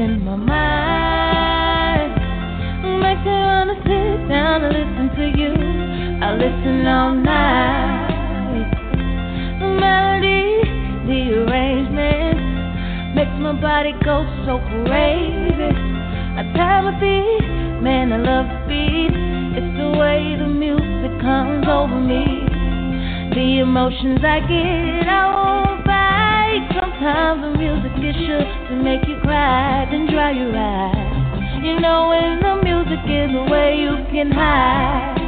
in my mind. Makes me wanna sit down and listen to you. I listen all night. The melody, the arrangement makes my body go so crazy. I time a beat, man, I love the beat. It's the way the music comes over me. The emotions I get, I won't fight. Sometimes the music is sure to make you cry, then dry your eyes. You know when the music is away, you can hide.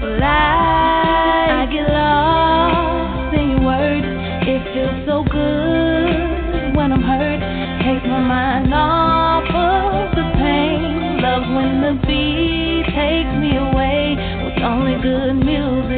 But I, I get lost in your words. It feels so good when I'm hurt. Take my mind off of the pain. Love when the beat takes me away with only good music.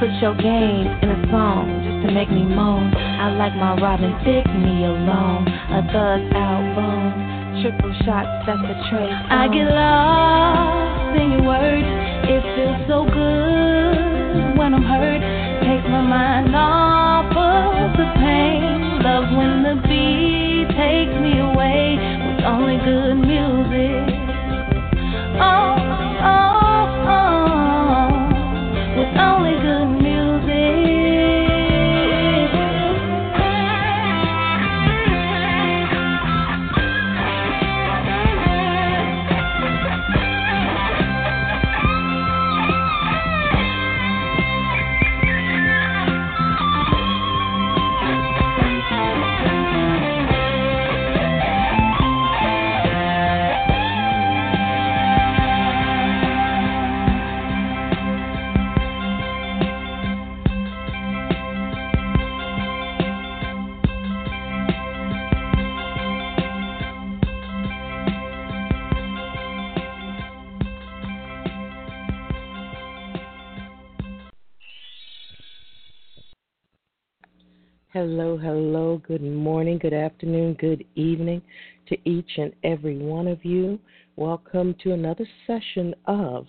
Put your game in a song just to make me moan. I like my Robin Thicke me alone. A thug album. Triple shots, that's a trace. I get lost in your words. It feels so good when I'm hurt. Take my mind off of the pain. Love when the beat takes me away with only good music. Oh, Hello, hello, good morning, good afternoon, good evening to each and every one of you. Welcome to another session of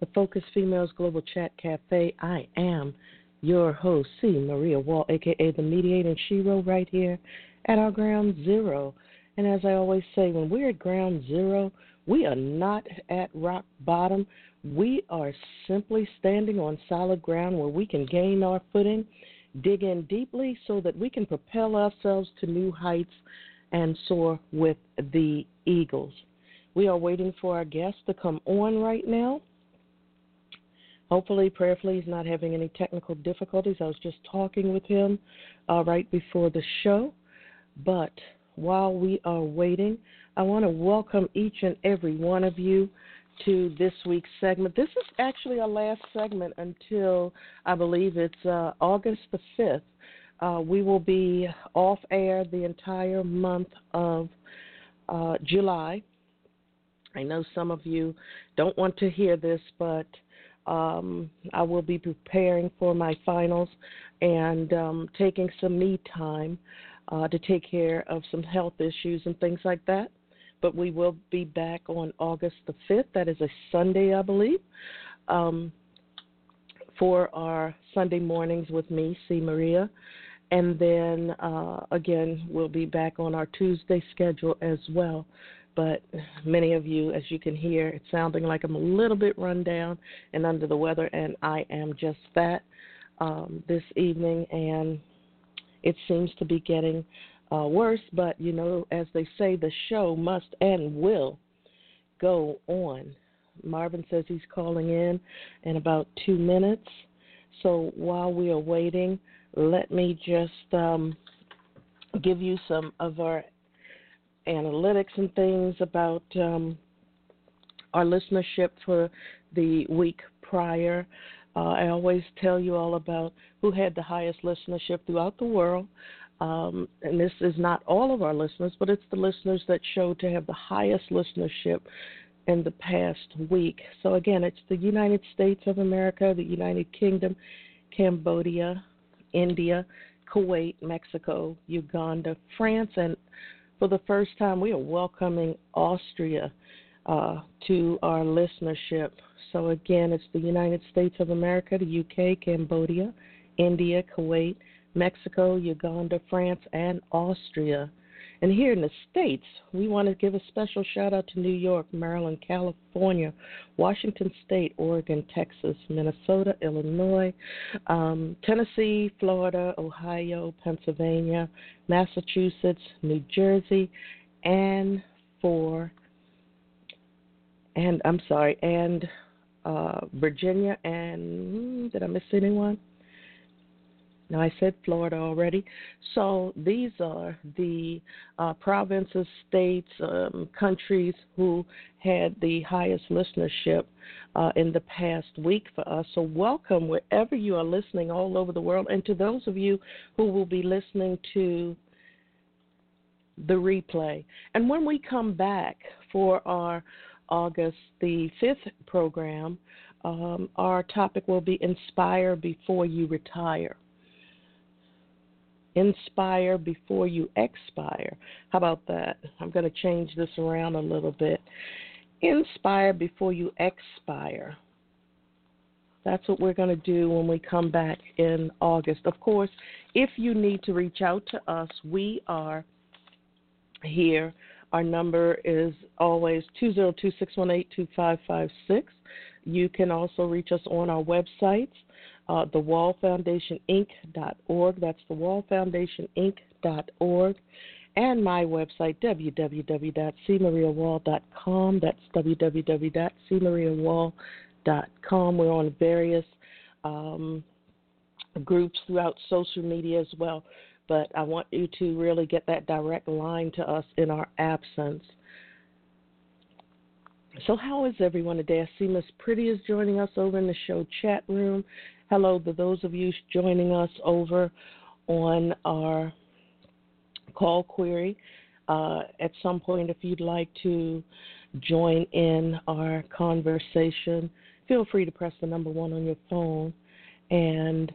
the Focus Females Global Chat Cafe. I am your host, C. Maria Wall, aka the Mediating Shero, right here at our ground zero. And as I always say, when we're at ground zero, we are not at rock bottom. We are simply standing on solid ground where we can gain our footing dig in deeply so that we can propel ourselves to new heights and soar with the eagles. We are waiting for our guest to come on right now. Hopefully, prayerfully, he's not having any technical difficulties. I was just talking with him uh, right before the show. But while we are waiting, I want to welcome each and every one of you to this week's segment. This is actually our last segment until I believe it's uh, August the 5th. Uh, we will be off air the entire month of uh, July. I know some of you don't want to hear this, but um, I will be preparing for my finals and um, taking some me time uh, to take care of some health issues and things like that but we will be back on August the 5th. That is a Sunday, I believe, um, for our Sunday mornings with me, C. Maria. And then uh, again, we'll be back on our Tuesday schedule as well. But many of you, as you can hear, it's sounding like I'm a little bit run down and under the weather, and I am just that um, this evening. And it seems to be getting uh, worse, but you know, as they say, the show must and will go on. Marvin says he's calling in in about two minutes. So while we are waiting, let me just um, give you some of our analytics and things about um, our listenership for the week prior. Uh, I always tell you all about who had the highest listenership throughout the world. Um, and this is not all of our listeners, but it's the listeners that showed to have the highest listenership in the past week. So, again, it's the United States of America, the United Kingdom, Cambodia, India, Kuwait, Mexico, Uganda, France, and for the first time, we are welcoming Austria uh, to our listenership. So, again, it's the United States of America, the UK, Cambodia, India, Kuwait, Mexico, Uganda, France, and Austria. And here in the States, we want to give a special shout out to New York, Maryland, California, Washington State, Oregon, Texas, Minnesota, Illinois, um, Tennessee, Florida, Ohio, Pennsylvania, Massachusetts, New Jersey, and for, and I'm sorry, and uh, Virginia, and did I miss anyone? Now, I said Florida already. So these are the uh, provinces, states, um, countries who had the highest listenership uh, in the past week for us. So, welcome wherever you are listening all over the world. And to those of you who will be listening to the replay. And when we come back for our August the 5th program, um, our topic will be Inspire Before You Retire. Inspire before you expire. How about that? I'm going to change this around a little bit. Inspire before you expire. That's what we're going to do when we come back in August. Of course, if you need to reach out to us, we are here. Our number is always 202 618 2556. You can also reach us on our websites uh, thewallfoundationinc.org. That's thewallfoundationinc.org. And my website, www.cmariawall.com. That's www.cmariawall.com. We're on various um, groups throughout social media as well. But I want you to really get that direct line to us in our absence. So, how is everyone today? I see Miss Pretty is joining us over in the show chat room. Hello to those of you joining us over on our call query. Uh, at some point, if you'd like to join in our conversation, feel free to press the number one on your phone, and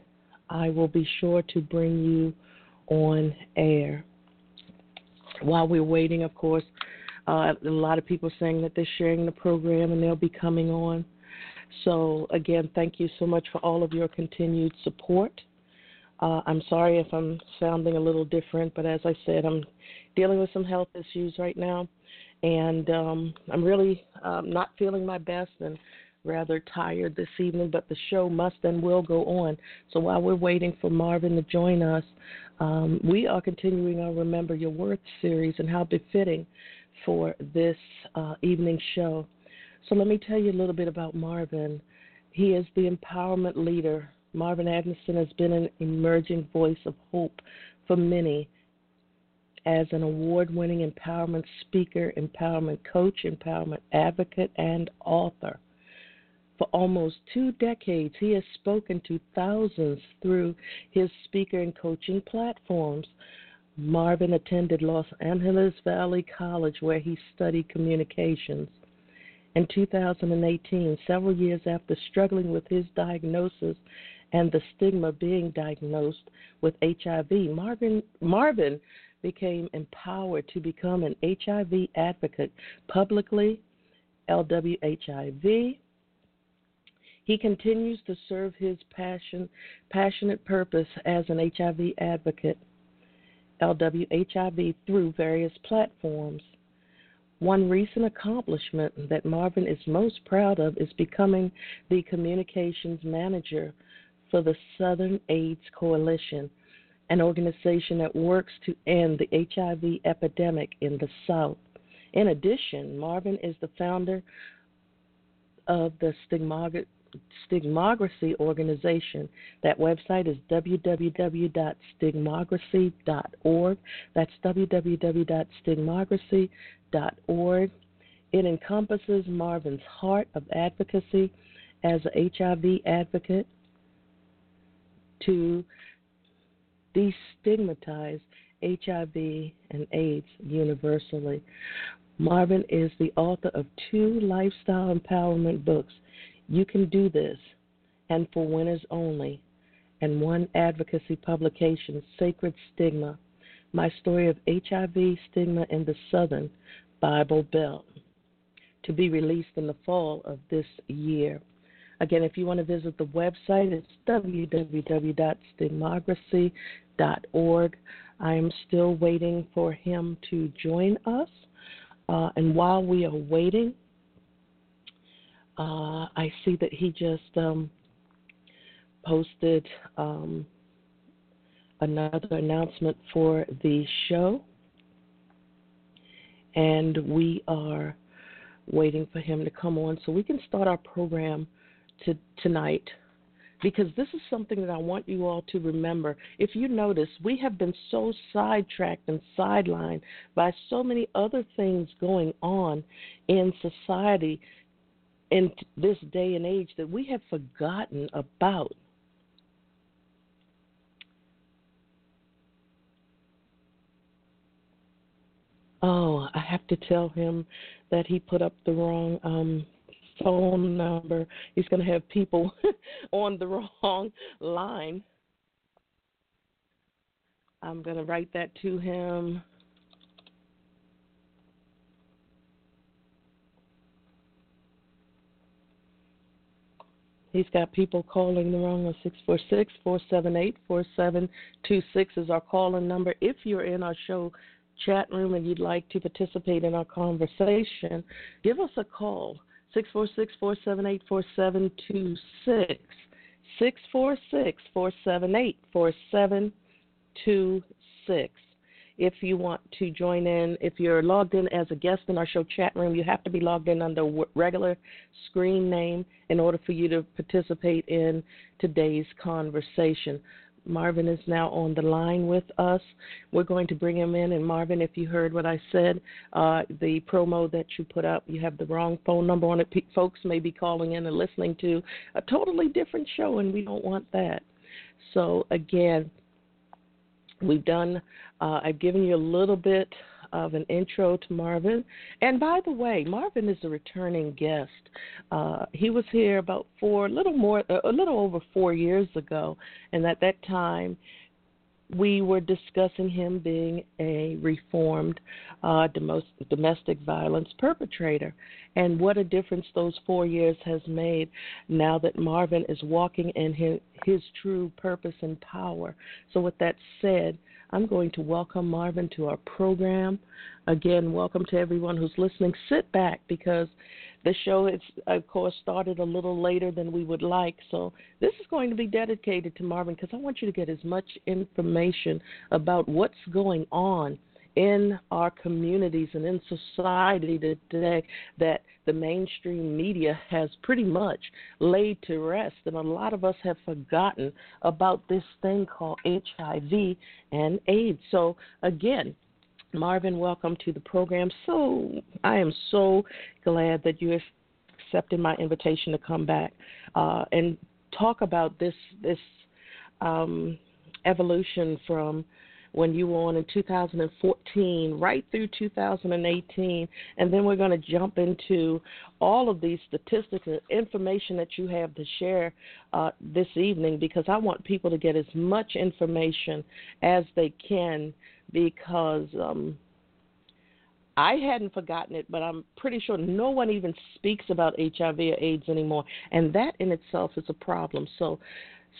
I will be sure to bring you on air. While we're waiting, of course, uh, a lot of people saying that they're sharing the program and they'll be coming on. So, again, thank you so much for all of your continued support. Uh, I'm sorry if I'm sounding a little different, but as I said, I'm dealing with some health issues right now, and um, I'm really um, not feeling my best and rather tired this evening, but the show must and will go on. So while we're waiting for Marvin to join us, um, we are continuing our Remember Your Worth series and how befitting for this uh, evening show. So let me tell you a little bit about Marvin. He is the empowerment leader. Marvin Anderson has been an emerging voice of hope for many as an award winning empowerment speaker, empowerment coach, empowerment advocate, and author. For almost two decades, he has spoken to thousands through his speaker and coaching platforms. Marvin attended Los Angeles Valley College, where he studied communications. In 2018, several years after struggling with his diagnosis and the stigma of being diagnosed with HIV, Marvin, Marvin became empowered to become an HIV advocate publicly, LWHIV. He continues to serve his passion, passionate purpose as an HIV advocate, LWHIV, through various platforms. One recent accomplishment that Marvin is most proud of is becoming the communications manager for the Southern AIDS Coalition, an organization that works to end the HIV epidemic in the South. In addition, Marvin is the founder of the Stigmog- Stigmography organization. That website is www.stigmography.org. That's www.stigmography.org. It encompasses Marvin's heart of advocacy as a HIV advocate to destigmatize HIV and AIDS universally. Marvin is the author of two lifestyle empowerment books, You Can Do This and For Winners Only, and one advocacy publication, Sacred Stigma My Story of HIV Stigma in the Southern Bible Belt, to be released in the fall of this year. Again, if you want to visit the website, it's www.stigmography.org. I am still waiting for him to join us. Uh, and while we are waiting, uh, I see that he just um, posted um, another announcement for the show. And we are waiting for him to come on so we can start our program to, tonight because this is something that I want you all to remember. If you notice, we have been so sidetracked and sidelined by so many other things going on in society in this day and age that we have forgotten about. Oh, I have to tell him that he put up the wrong um phone number. He's going to have people on the wrong line. I'm going to write that to him. He's got people calling the wrong one. 646 478 4726 is our calling number. If you're in our show chat room and you'd like to participate in our conversation, give us a call. 646 478 4726. 646 478 4726. If you want to join in, if you're logged in as a guest in our show chat room, you have to be logged in under regular screen name in order for you to participate in today's conversation. Marvin is now on the line with us. We're going to bring him in. And Marvin, if you heard what I said, uh, the promo that you put up, you have the wrong phone number on it. P- folks may be calling in and listening to a totally different show, and we don't want that. So, again, we've done, uh, I've given you a little bit of an intro to Marvin. And by the way, Marvin is a returning guest. Uh, he was here about four, a little more, a little over four years ago, and at that time, we were discussing him being a reformed uh, domestic violence perpetrator and what a difference those four years has made now that Marvin is walking in his, his true purpose and power. So, with that said, I'm going to welcome Marvin to our program. Again, welcome to everyone who's listening. Sit back because the show is, of course, started a little later than we would like. So this is going to be dedicated to Marvin because I want you to get as much information about what's going on in our communities and in society today that the mainstream media has pretty much laid to rest. And a lot of us have forgotten about this thing called HIV and AIDS. So, again, Marvin, welcome to the program. So, I am so glad that you accepted my invitation to come back uh, and talk about this this um, evolution from when you were on in 2014 right through 2018 and then we're going to jump into all of these statistics and information that you have to share uh, this evening because i want people to get as much information as they can because um, I hadn't forgotten it, but I'm pretty sure no one even speaks about HIV or AIDS anymore. And that in itself is a problem. So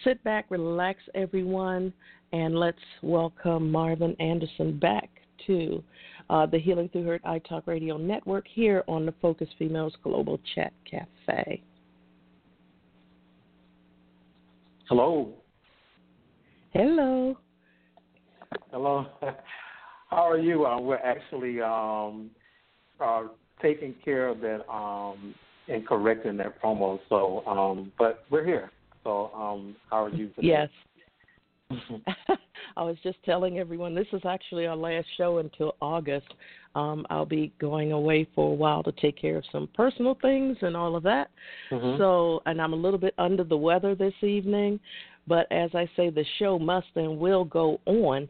sit back, relax, everyone, and let's welcome Marvin Anderson back to uh, the Healing Through Hurt iTalk Radio Network here on the Focus Females Global Chat Cafe. Hello. Hello. Hello. How are you? Uh, we're actually um, uh, taking care of that um, and correcting that promo. So, um, but we're here. So, um, how are you today? Yes. I was just telling everyone this is actually our last show until August. Um, I'll be going away for a while to take care of some personal things and all of that. Mm-hmm. So, and I'm a little bit under the weather this evening, but as I say, the show must and will go on.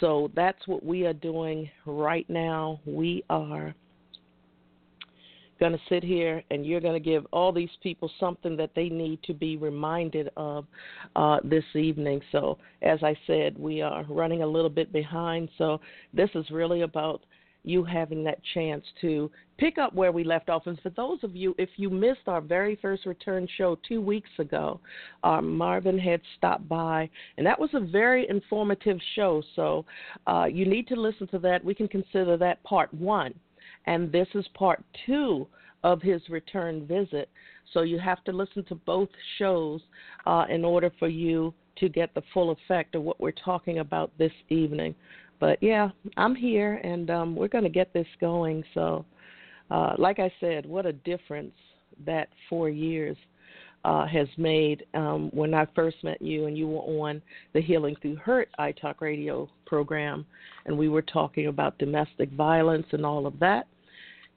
So that's what we are doing right now. We are going to sit here and you're going to give all these people something that they need to be reminded of uh, this evening. So, as I said, we are running a little bit behind. So, this is really about you having that chance to pick up where we left off. And for those of you, if you missed our very first return show two weeks ago, uh, Marvin had stopped by, and that was a very informative show. So uh, you need to listen to that. We can consider that part one and this is part two of his return visit. So you have to listen to both shows uh, in order for you to get the full effect of what we're talking about this evening. But yeah, I'm here, and um, we're going to get this going. So, uh, like I said, what a difference that four years uh, has made. Um, when I first met you, and you were on the Healing Through Hurt iTalk radio program, and we were talking about domestic violence and all of that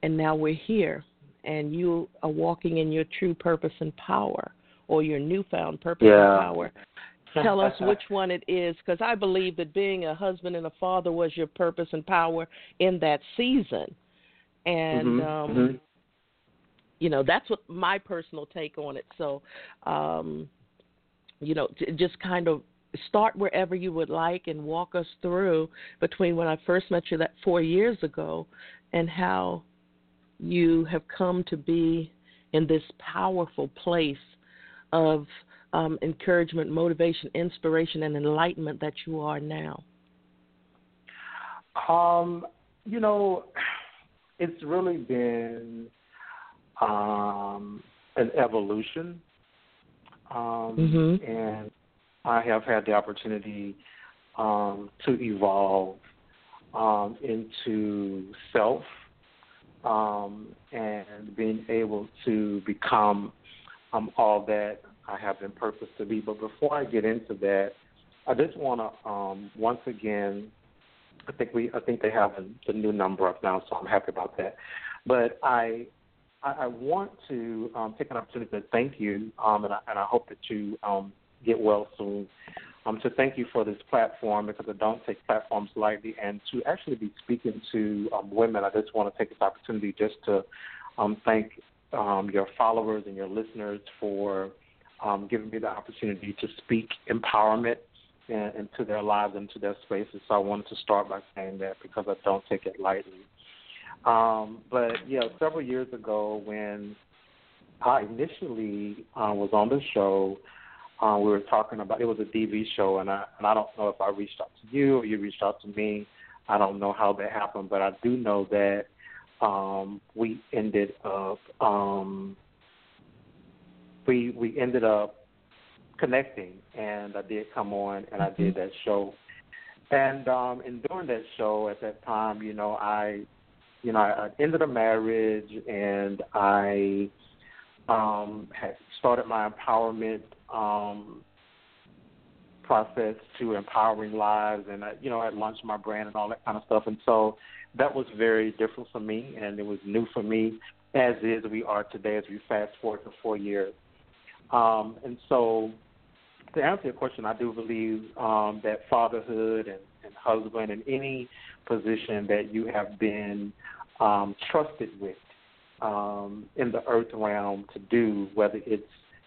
and now we're here and you are walking in your true purpose and power or your newfound purpose yeah. and power tell us which one it is because i believe that being a husband and a father was your purpose and power in that season and mm-hmm. um mm-hmm. you know that's what my personal take on it so um you know just kind of start wherever you would like and walk us through between when i first met you that 4 years ago and how you have come to be in this powerful place of um, encouragement, motivation, inspiration, and enlightenment that you are now? Um, you know, it's really been um, an evolution, um, mm-hmm. and I have had the opportunity um, to evolve um, into self um, and being able to become um, all that I have been purposed to be. But before I get into that, I just want to um, once again. I think we I think they have the new number up now, so I'm happy about that. But I I, I want to um, take an opportunity to thank you, um, and, I, and I hope that you um, get well soon um, to thank you for this platform because I don't take platforms lightly, and to actually be speaking to um, women. I just want to take this opportunity just to um, thank um, your followers and your listeners for um, giving me the opportunity to speak empowerment and, into their lives and to their spaces. So I wanted to start by saying that because I don't take it lightly. Um, but yeah, several years ago when I initially uh, was on the show, uh, we were talking about it was a DV show, and I and I don't know if I reached out to you or you reached out to me. I don't know how that happened, but I do know that um, we ended up um, we we ended up connecting, and I did come on and I did that show. And um, in during that show at that time, you know, I you know I ended a marriage and I um, had started my empowerment um, process to empowering lives, and I, you know, I launched my brand and all that kind of stuff. And so that was very different for me, and it was new for me, as is we are today as we fast forward to four years. Um, and so, to answer your question, I do believe um, that fatherhood and, and husband and any position that you have been um, trusted with um, in the earth realm to do, whether it's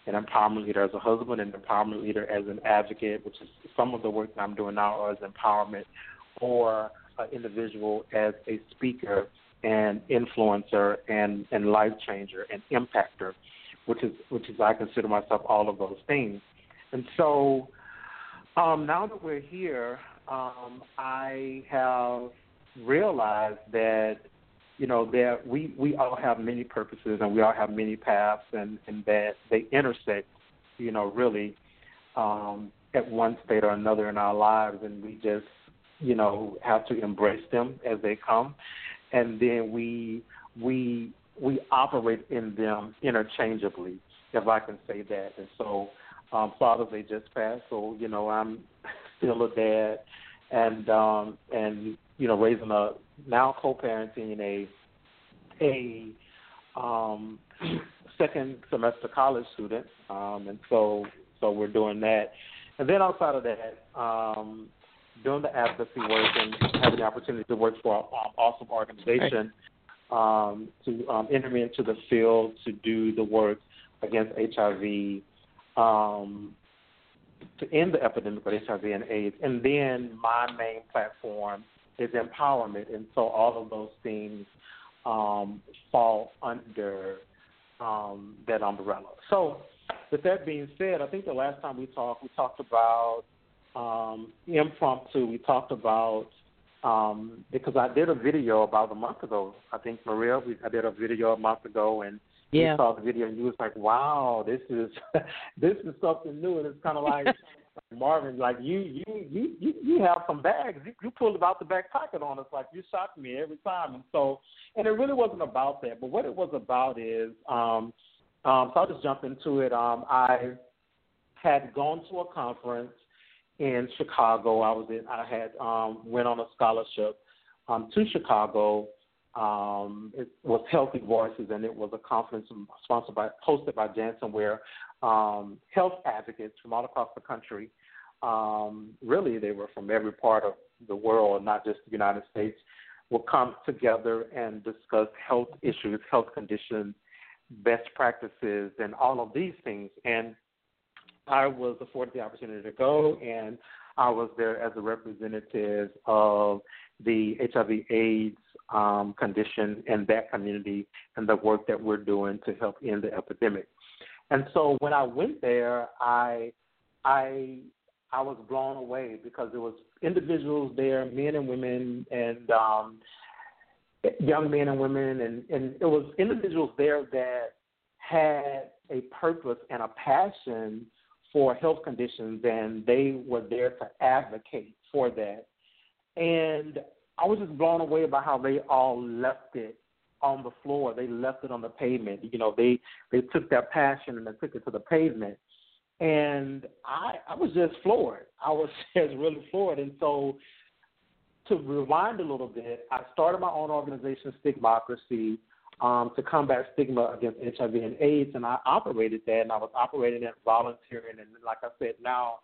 an empowerment leader as a husband, an empowerment leader as an advocate, which is some of the work that I'm doing now as empowerment, or an individual as a speaker and influencer and, and life changer and impactor, which is which is I consider myself all of those things. And so um, now that we're here, um, I have realized that you know, there we we all have many purposes and we all have many paths, and and that they intersect, you know, really um, at one state or another in our lives, and we just you know have to embrace them as they come, and then we we we operate in them interchangeably, if I can say that. And so, um, Father's just passed, so you know I'm still a dad and um, and you know raising a now co-parenting a a um, second semester college student, um, and so so we're doing that. And then outside of that, um, doing the advocacy work and having the opportunity to work for an awesome organization um, to um, enter into the field to do the work against HIV, um, to end the epidemic of HIV and AIDS. And then my main platform is empowerment, and so all of those things um, fall under um, that umbrella. So, with that being said, I think the last time we talked, we talked about um, impromptu. We talked about um, because I did a video about a month ago. I think Maria, we, I did a video a month ago, and yeah. you saw the video, and you was like, "Wow, this is this is something new." And it's kind of like Marvin, like you you you you you have some bags. You, you pulled it out the back pocket on us, like you shocked me every time. And so, and it really wasn't about that. But what it was about is, um, um, so I'll just jump into it. Um, I had gone to a conference in Chicago. I was in. I had um, went on a scholarship um, to Chicago. Um, it was Healthy Voices, and it was a conference sponsored by, hosted by Janssen, where um, health advocates from all across the country, um, really they were from every part of the world, not just the United States, will come together and discuss health issues, health conditions, best practices, and all of these things. And I was afforded the opportunity to go, and I was there as a representative of the HIV/AIDS um, condition in that community and the work that we're doing to help end the epidemic. And so when I went there, I I I was blown away because there was individuals there, men and women, and um, young men and women, and and it was individuals there that had a purpose and a passion for health conditions, and they were there to advocate for that. And I was just blown away by how they all left it on the floor. They left it on the pavement. You know, they they took their passion and they took it to the pavement. And I I was just floored. I was just really floored. And so to rewind a little bit, I started my own organization, Stigmocracy, um, to combat stigma against HIV and AIDS, and I operated that, and I was operating it volunteering, and like I said, now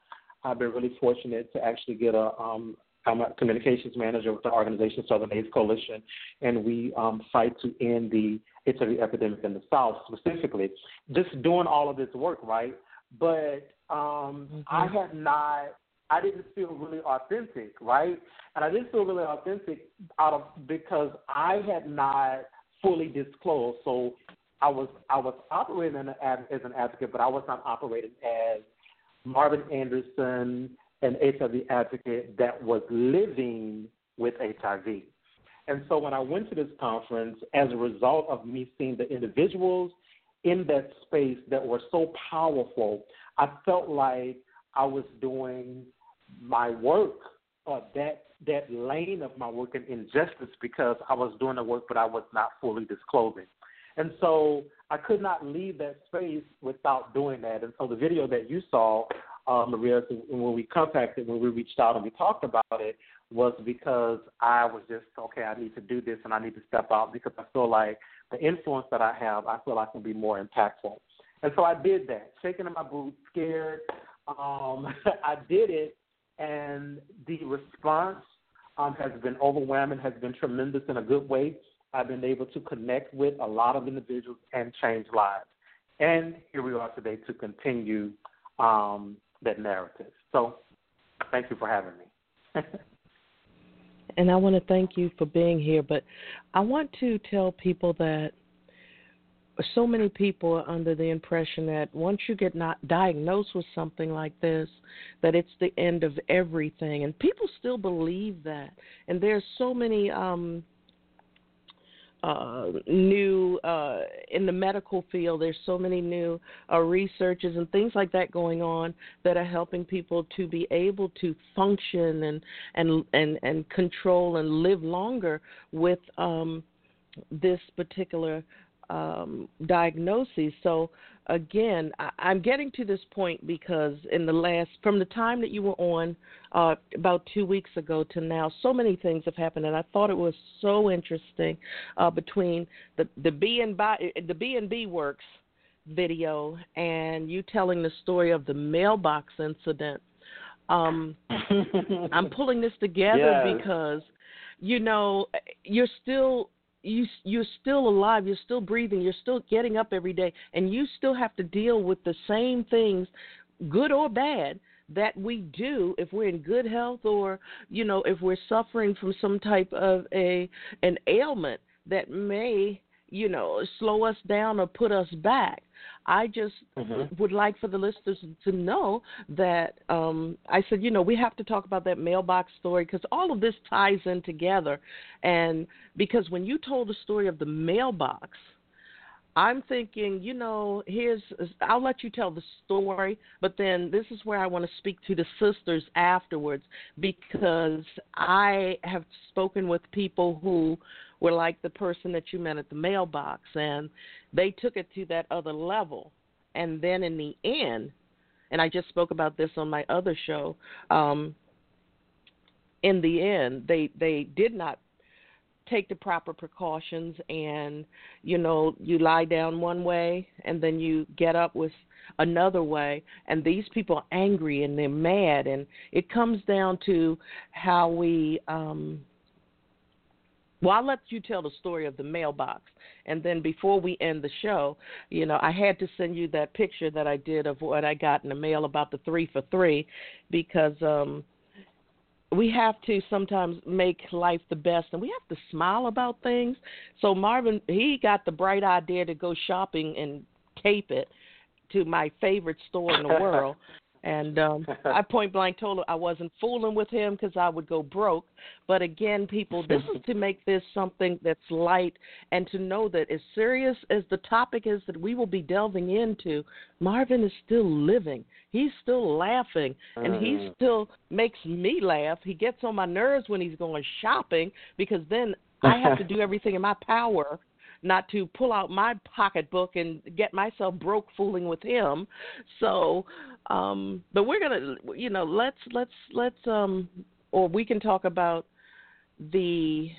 I've been really fortunate to actually get a um, I'm a communications manager with the organization Southern AIDS Coalition, and we um, fight to end the HIV epidemic in the South specifically. Just doing all of this work, right? But um, mm-hmm. I had not, I didn't feel really authentic, right? And I didn't feel really authentic out of because I had not fully disclosed. So I was I was operating as an advocate, but I was not operating as Marvin Anderson an HIV advocate that was living with HIV. And so when I went to this conference, as a result of me seeing the individuals in that space that were so powerful, I felt like I was doing my work, uh, that that lane of my work in injustice because I was doing the work, but I was not fully disclosing. And so I could not leave that space without doing that. And so the video that you saw uh, Maria, when we contacted, when we reached out and we talked about it, was because I was just okay. I need to do this, and I need to step out because I feel like the influence that I have, I feel I can be more impactful. And so I did that, shaking in my boots, scared. Um, I did it, and the response um, has been overwhelming, has been tremendous in a good way. I've been able to connect with a lot of individuals and change lives. And here we are today to continue um, that narrative. So thank you for having me. and I want to thank you for being here, but I want to tell people that so many people are under the impression that once you get not diagnosed with something like this that it's the end of everything and people still believe that and there's so many um uh, new uh, in the medical field. There's so many new uh, researches and things like that going on that are helping people to be able to function and and and and control and live longer with um, this particular um, diagnosis. So again, I, I'm getting to this point because in the last, from the time that you were on uh, about two weeks ago to now, so many things have happened, and I thought it was so interesting uh, between the the B and B, the B and B works video and you telling the story of the mailbox incident. Um, I'm pulling this together yes. because, you know, you're still you you're still alive, you're still breathing, you're still getting up every day, and you still have to deal with the same things, good or bad, that we do if we're in good health or you know if we're suffering from some type of a an ailment that may you know slow us down or put us back I just mm-hmm. would like for the listeners to know that um, I said, you know, we have to talk about that mailbox story because all of this ties in together. And because when you told the story of the mailbox, I'm thinking, you know, here's, I'll let you tell the story, but then this is where I want to speak to the sisters afterwards because I have spoken with people who were like the person that you met at the mailbox, and they took it to that other level. And then in the end, and I just spoke about this on my other show. Um, in the end, they they did not take the proper precautions, and you know you lie down one way, and then you get up with another way, and these people are angry and they're mad, and it comes down to how we um, well, I'll let you tell the story of the mailbox. And then before we end the show, you know, I had to send you that picture that I did of what I got in the mail about the three for three because um we have to sometimes make life the best and we have to smile about things. So Marvin he got the bright idea to go shopping and Cape it to my favorite store in the world. And um, I point blank told her I wasn't fooling with him because I would go broke. But again, people, this is to make this something that's light and to know that as serious as the topic is that we will be delving into, Marvin is still living. He's still laughing, and he mm. still makes me laugh. He gets on my nerves when he's going shopping because then I have to do everything in my power not to pull out my pocketbook and get myself broke fooling with him. So, um, but we're gonna, you know, let's let's let's um, or we can talk about the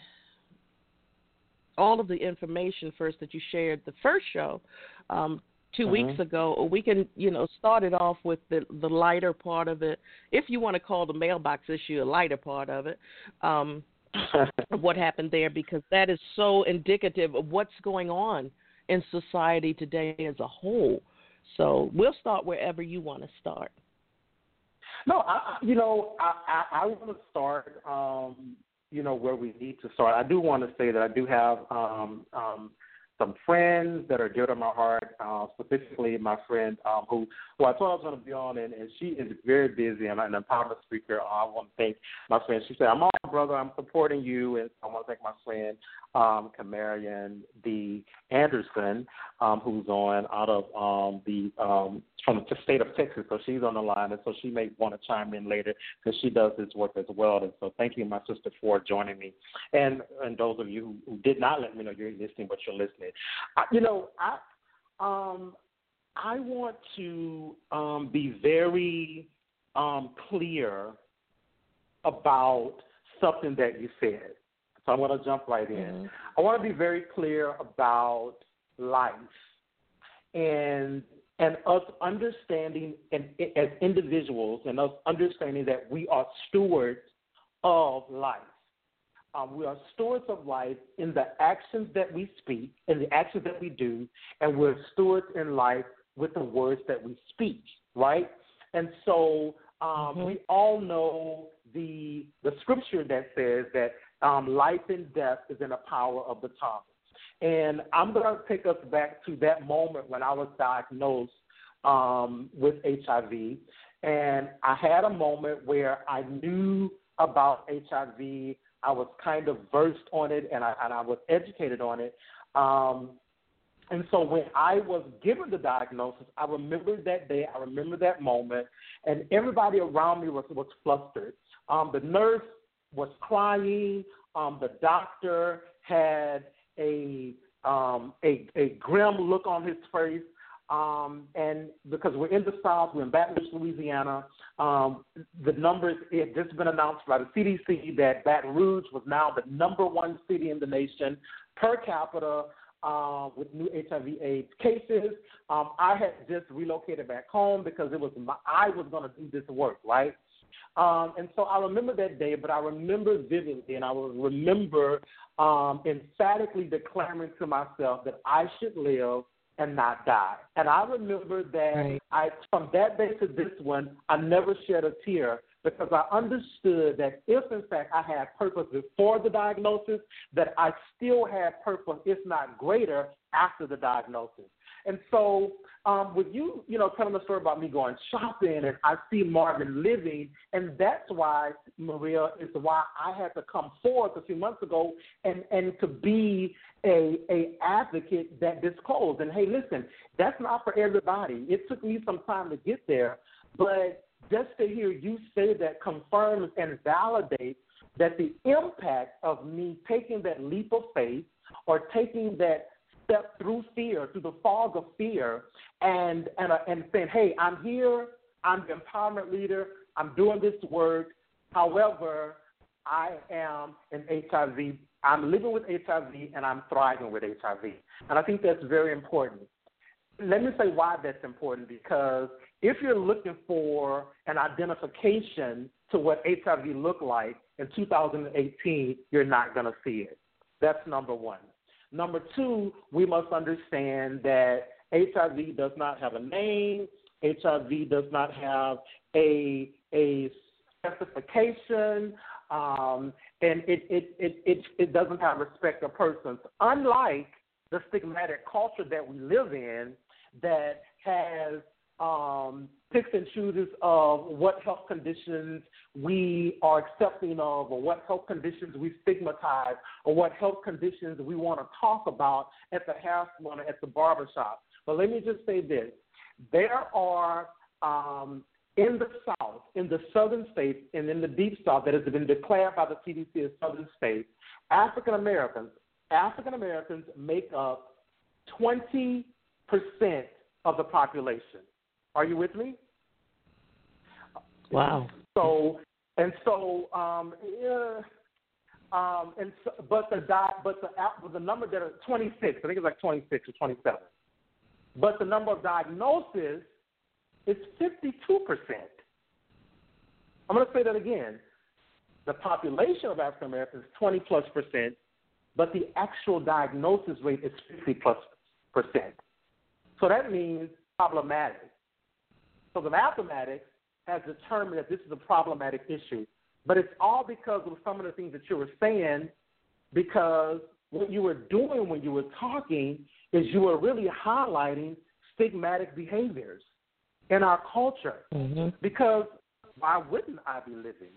all of the information first that you shared the first show um, 2 mm-hmm. weeks ago, or we can, you know, start it off with the the lighter part of it, if you want to call the mailbox issue a lighter part of it. Um, what happened there because that is so indicative of what's going on in society today as a whole. So we'll start wherever you want to start. No, I, you know, I, I, I want to start, um, you know, where we need to start. I do want to say that I do have um, um, some friends that are dear to my heart, uh, specifically my friend um, who, who I thought I was going to be on, and, and she is very busy and an empowerment speaker. Uh, I want to thank my friend. She said, I'm on, brother. I'm supporting you, and I want to thank my friend um, Camarian D. Anderson, um, who's on out of um, the um, from the state of Texas. So she's on the line, and so she may want to chime in later because she does this work as well. And so thank you, my sister, for joining me. And and those of you who did not let me know you're listening, but you're listening. I, you know, I um I want to um, be very um, clear about something that you said. So I'm going to jump right in. Mm-hmm. I want to be very clear about life and and us understanding and as individuals and us understanding that we are stewards of life. Um, we are stewards of life in the actions that we speak, in the actions that we do, and we're stewards in life with the words that we speak, right? And so um, mm-hmm. we all know the the scripture that says that um, life and death is in the power of the tongue. And I'm going to take us back to that moment when I was diagnosed um, with HIV. And I had a moment where I knew about HIV. I was kind of versed on it and I, and I was educated on it. Um, and so when I was given the diagnosis, I remember that day, I remember that moment, and everybody around me was, was flustered. Um, the nurse was crying. Um, the doctor had a, um, a a grim look on his face. Um, and because we're in the South, we're in Baton Rouge, Louisiana. Um, the numbers it just been announced by the CDC that Baton Rouge was now the number one city in the nation per capita uh, with new HIV/AIDS cases. Um, I had just relocated back home because it was my, I was going to do this work, right? Um, and so I remember that day, but I remember vividly, and I will remember um, emphatically declaring to myself that I should live and not die. And I remember that right. I, from that day to this one, I never shed a tear because I understood that if in fact I had purpose before the diagnosis, that I still had purpose, if not greater, after the diagnosis. And so, um, with you, you know, telling the story about me going shopping, and I see Marvin living, and that's why Maria is why I had to come forth a few months ago and and to be a a advocate that disclosed. And hey, listen, that's not for everybody. It took me some time to get there, but just to hear you say that confirms and validates that the impact of me taking that leap of faith or taking that step through fear, through the fog of fear, and and uh, and saying, "Hey, I'm here. I'm the empowerment leader. I'm doing this work. However, I am an HIV. I'm living with HIV, and I'm thriving with HIV. And I think that's very important. Let me say why that's important because if you're looking for an identification to what HIV looked like in 2018, you're not going to see it. That's number one. Number two, we must understand that HIV does not have a name. HIV does not have a a specification, um, and it, it, it, it, it doesn't have respect of persons. Unlike the stigmatic culture that we live in, that has um, picks and chooses of what health conditions we are accepting of, or what health conditions we stigmatize, or what health conditions we want to talk about at the hair salon or at the barbershop. But let me just say this: there are um, in the South, in the southern states, and in the deep South that has been declared by the CDC as southern states, African Americans, African Americans make up 20% of the population. Are you with me? Wow. So and so, um, yeah, um, and so, but the dot, but the but the number that are 26, I think it's like 26 or 27. But the number of diagnoses is 52 percent. I'm going to say that again. The population of African Americans is 20 plus percent, but the actual diagnosis rate is 50 plus percent. So that means problematic. So the mathematics has determined that this is a problematic issue. But it's all because of some of the things that you were saying, because what you were doing when you were talking is you were really highlighting stigmatic behaviors in our culture. Mm-hmm. Because why wouldn't I be living?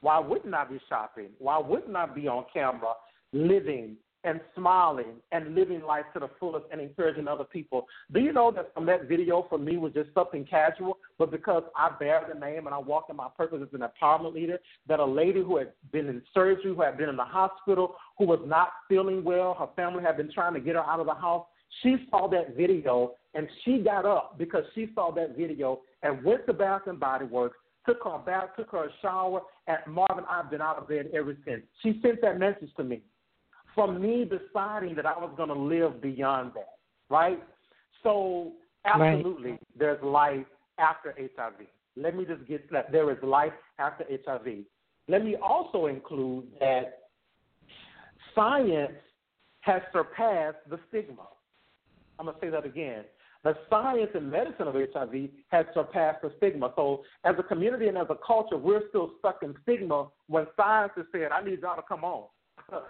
Why wouldn't I be shopping? Why wouldn't I be on camera living and smiling and living life to the fullest and encouraging other people. Do you know that from that video for me was just something casual, but because I bear the name and I walk in my purpose as an empowerment leader, that a lady who had been in surgery, who had been in the hospital, who was not feeling well, her family had been trying to get her out of the house, she saw that video and she got up because she saw that video and went to Bath and Body Works, took her bath, took her a shower, and Marvin, I've been out of bed ever since. She sent that message to me from me deciding that I was going to live beyond that, right? So, absolutely, right. there's life after HIV. Let me just get that. There is life after HIV. Let me also include that science has surpassed the stigma. I'm going to say that again. The science and medicine of HIV has surpassed the stigma. So, as a community and as a culture, we're still stuck in stigma when science has said, I need y'all to come on.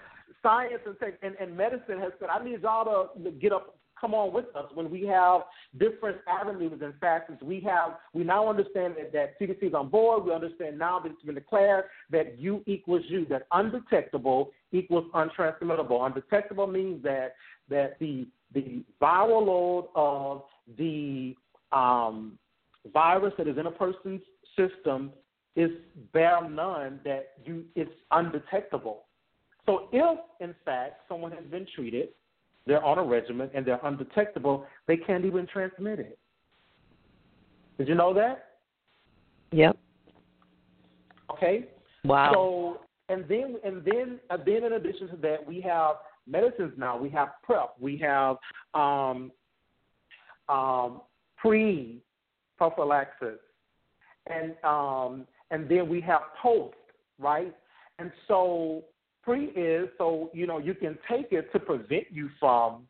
science and, and, and medicine has said, I need y'all to get up, come on with us when we have different avenues and facets. We have, we now understand that, that CDC is on board. We understand now that it's been declared that U equals U, that undetectable equals untransmittable. Undetectable means that that the the viral load of the um, virus that is in a person's system is bare none that you it's undetectable. So if, in fact, someone has been treated they're on a regimen and they're undetectable, they can't even transmit it. Did you know that? Yep. Okay. Wow. So and then and then and uh, then in addition to that, we have medicines now. We have PrEP. We have um, um, pre prophylaxis, and um, and then we have post, right? And so pre is so you know you can take it to prevent you from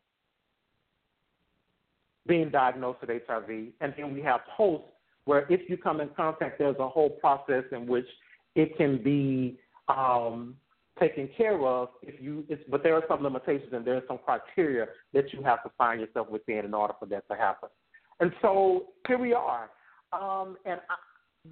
being diagnosed with HIV, and then we have post, where if you come in contact, there's a whole process in which it can be um, taken care of. If you, it's, but there are some limitations and there are some criteria that you have to find yourself within in order for that to happen. And so here we are, um, and I,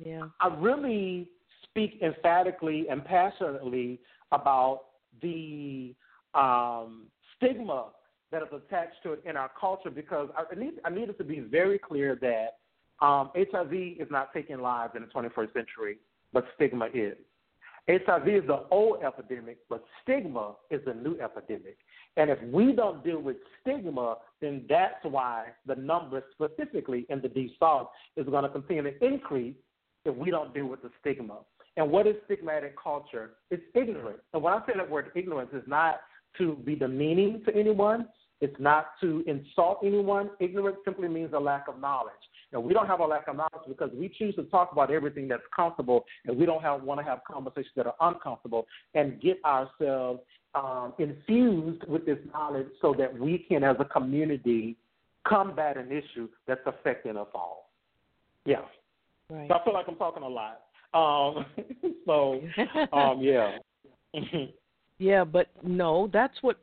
yeah. I really speak emphatically and passionately about the um, stigma that is attached to it in our culture because I need I need it to be very clear that um, HIV is not taking lives in the 21st century, but stigma is. HIV is the old epidemic, but stigma is the new epidemic. And if we don't deal with stigma, then that's why the number specifically in the Deep South is going to continue to increase if we don't deal with the stigma. And what is stigmatic culture? It's ignorance. And when I say that word ignorance, is not to be demeaning to anyone. It's not to insult anyone. Ignorance simply means a lack of knowledge. And we don't have a lack of knowledge because we choose to talk about everything that's comfortable, and we don't have, want to have conversations that are uncomfortable and get ourselves um, infused with this knowledge so that we can, as a community, combat an issue that's affecting us all. Yeah. Right. So I feel like I'm talking a lot. Um, so, um, yeah. yeah, but no, that's what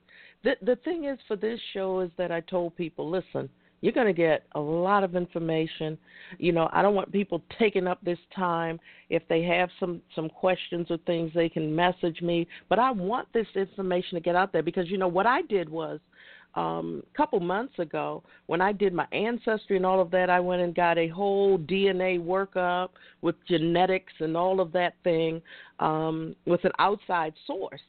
the the thing is for this show is that I told people, listen, you're going to get a lot of information. You know, I don't want people taking up this time. If they have some some questions or things, they can message me. But I want this information to get out there because you know what I did was um, couple months ago when I did my ancestry and all of that, I went and got a whole DNA workup with genetics and all of that thing um, with an outside source.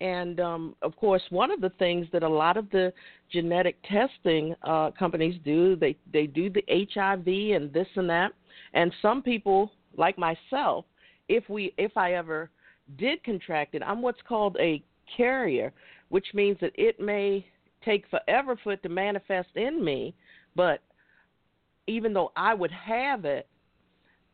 And um, of course, one of the things that a lot of the genetic testing uh, companies do, they they do the HIV and this and that. And some people, like myself, if we if I ever did contract it, I'm what's called a carrier, which means that it may take forever for it to manifest in me, but even though I would have it,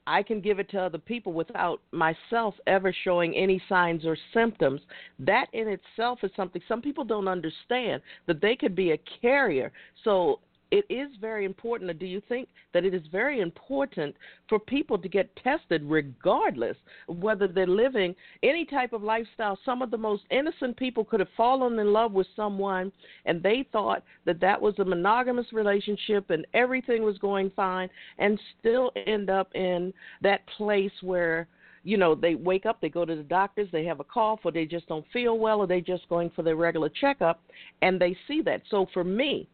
I can give it to other people without myself ever showing any signs or symptoms. That in itself is something some people don't understand that they could be a carrier. So it is very important, or do you think that it is very important for people to get tested regardless of whether they're living any type of lifestyle? Some of the most innocent people could have fallen in love with someone and they thought that that was a monogamous relationship and everything was going fine and still end up in that place where you know, they wake up, they go to the doctors, they have a cough, or they just don't feel well, or they're just going for their regular checkup, and they see that. So for me,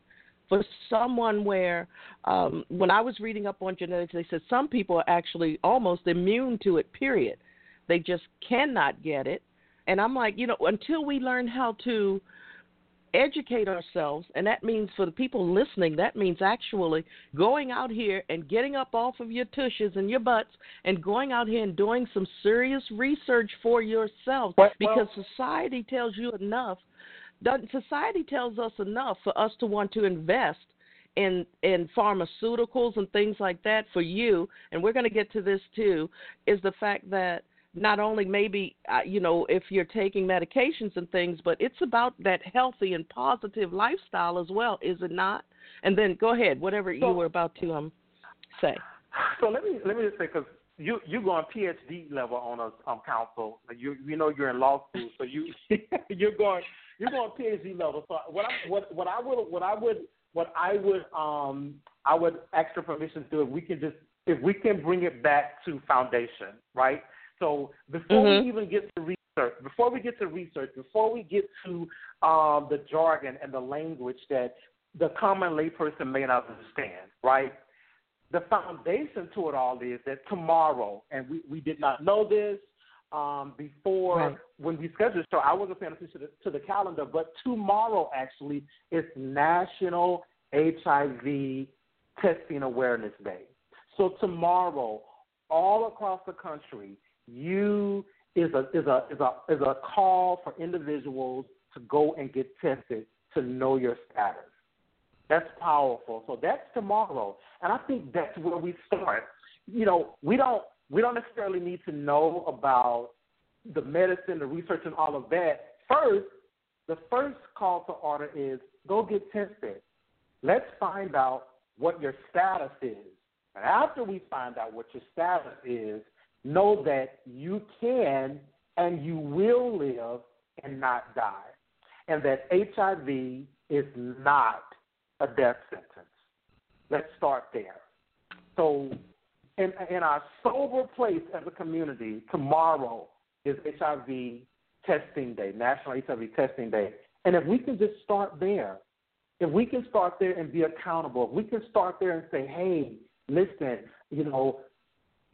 for someone where um, when I was reading up on genetics, they said some people are actually almost immune to it. Period. They just cannot get it, and I'm like, you know, until we learn how to educate ourselves, and that means for the people listening, that means actually going out here and getting up off of your tushes and your butts and going out here and doing some serious research for yourselves well, because society tells you enough society tells us enough for us to want to invest in in pharmaceuticals and things like that for you and we're going to get to this too is the fact that not only maybe uh, you know if you're taking medications and things but it's about that healthy and positive lifestyle as well is it not and then go ahead whatever so, you were about to um say so let me let me just say because you you go on PhD level on a um, counsel. You you know you're in law school, so you you're going you're going PhD level. So what I what what I would what I would what I would um I would ask for permission to do if we can just if we can bring it back to foundation, right? So before mm-hmm. we even get to research, before we get to research, before we get to um, the jargon and the language that the common layperson may not understand, right? The foundation to it all is that tomorrow, and we, we did not know this, um, before right. when we scheduled the show, I wasn't paying attention to the, to the calendar, but tomorrow actually is National HIV Testing Awareness Day. So tomorrow, all across the country, you is a is a is a is a call for individuals to go and get tested to know your status. That's powerful. So that's tomorrow, and I think that's where we start. You know, we don't we don't necessarily need to know about the medicine, the research, and all of that. First, the first call to order is go get tested. Let's find out what your status is. And after we find out what your status is, know that you can and you will live and not die. And that HIV is not a death sentence. Let's start there. So, in, in our sober place as a community, tomorrow is HIV testing day, National HIV Testing Day. And if we can just start there, if we can start there and be accountable, if we can start there and say, hey, listen, you know,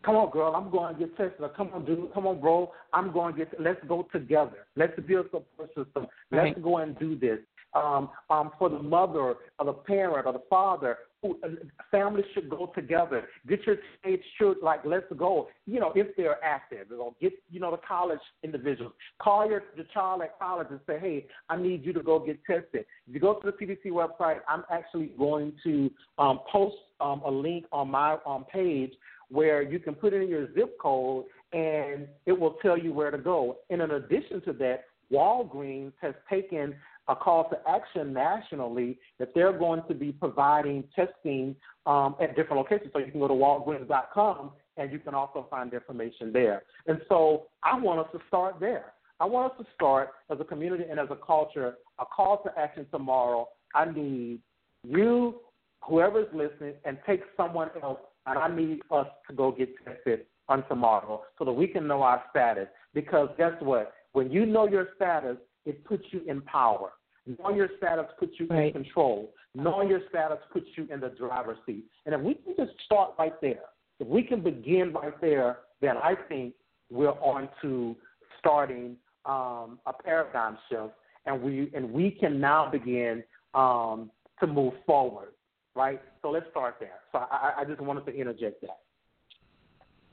come on, girl, I'm going to get tested. Or, come on, dude, come on, bro, I'm going to get. Let's go together. Let's build a support system. Let's right. go and do this. Um, um, for the mother or the parent or the father, who, uh, families should go together. Get your kids children, like, let's go. You know, if they're active, you know, get you know the college individuals. Call your your child at college and say, hey, I need you to go get tested. If you go to the CDC website, I'm actually going to um, post um, a link on my um, page where you can put in your zip code and it will tell you where to go. And in addition to that, Walgreens has taken a call to action nationally that they're going to be providing testing um, at different locations. So you can go to walgreens.com and you can also find information there. And so I want us to start there. I want us to start as a community and as a culture a call to action tomorrow. I need you, whoever's listening, and take someone else and I need us to go get tested on tomorrow so that we can know our status. Because guess what? When you know your status, it puts you in power. Knowing your status puts you right. in control. Knowing your status puts you in the driver's seat. And if we can just start right there, if we can begin right there, then I think we're on to starting um, a paradigm shift, and we and we can now begin um, to move forward right? So let's start there. So I, I just wanted to interject that.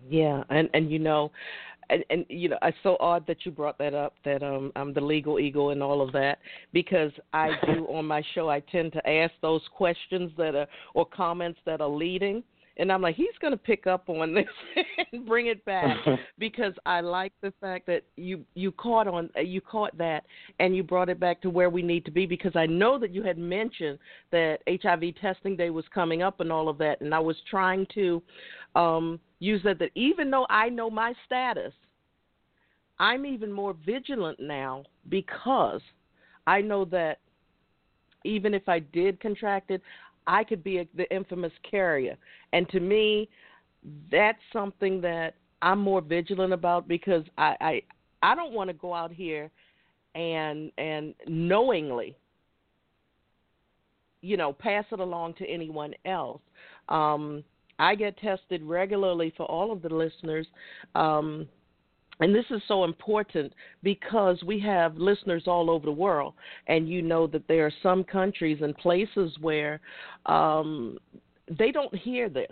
Yeah, and and you know, and, and you know, it's so odd that you brought that up. That um, I'm the legal eagle and all of that because I do on my show. I tend to ask those questions that are or comments that are leading and I'm like, he's going to pick up on this and bring it back because I like the fact that you you caught on uh, you caught that and you brought it back to where we need to be because I know that you had mentioned that HIV testing day was coming up and all of that, and I was trying to um, use that that even though I know my status, I'm even more vigilant now because I know that even if I did contract it, I could be a, the infamous carrier. And to me, that's something that I'm more vigilant about because I I, I don't want to go out here and and knowingly you know pass it along to anyone else. Um, I get tested regularly for all of the listeners. Um, and this is so important because we have listeners all over the world, and you know that there are some countries and places where um, they don't hear this.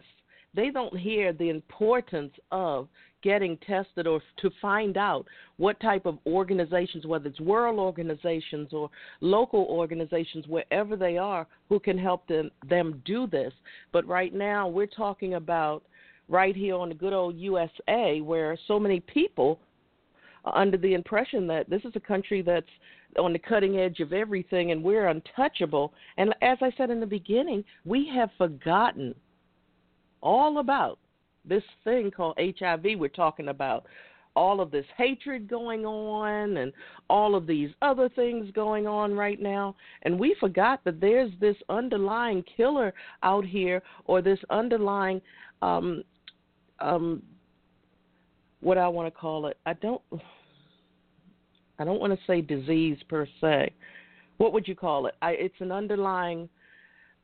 They don't hear the importance of getting tested or to find out what type of organizations, whether it's world organizations or local organizations, wherever they are, who can help them, them do this. But right now, we're talking about right here on the good old USA, where so many people are under the impression that this is a country that's on the cutting edge of everything and we're untouchable. And as I said in the beginning, we have forgotten all about this thing called HIV we're talking about. All of this hatred going on and all of these other things going on right now. And we forgot that there's this underlying killer out here or this underlying um, um, what I want to call it. I don't. I don't want to say disease per se. What would you call it? I, it's an underlying.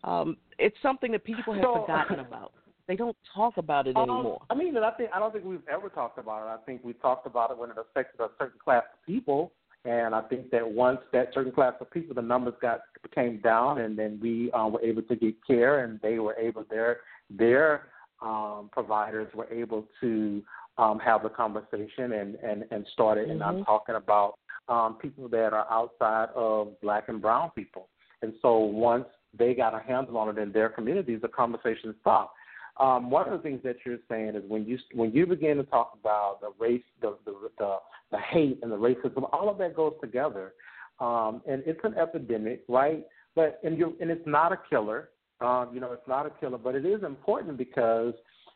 Um, it's something that people have so, forgotten about. They don't talk about it um, anymore. I mean, I think I don't think we've ever talked about it. I think we talked about it when it affected a certain class of people, and I think that once that certain class of people, the numbers got came down, and then we um, were able to get care, and they were able their their um, providers were able to um, have the conversation and and and start it. Mm-hmm. And I'm mm-hmm. talking about um, people that are outside of black and brown people. And so once they got a handle on it in their communities, the conversation stopped. Um, one of the things that you're saying is when you when you begin to talk about the race, the the the, the hate and the racism, all of that goes together, um, and it's an epidemic, right? But and you and it's not a killer. Um, you know, it's not a killer, but it is important because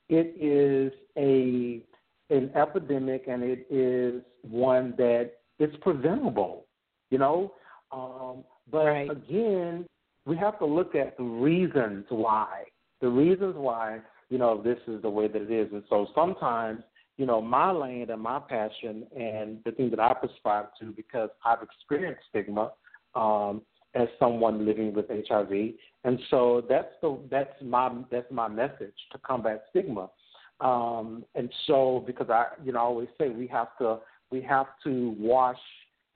it is a an epidemic and it is one that is preventable. You know, um, but right. again, we have to look at the reasons why. The reasons why, you know, this is the way that it is. And so sometimes, you know, my lane and my passion and the thing that I prescribe to because I've experienced stigma um, as someone living with HIV. And so that's the that's my that's my message to combat stigma. Um, and so because I you know I always say we have to we have to wash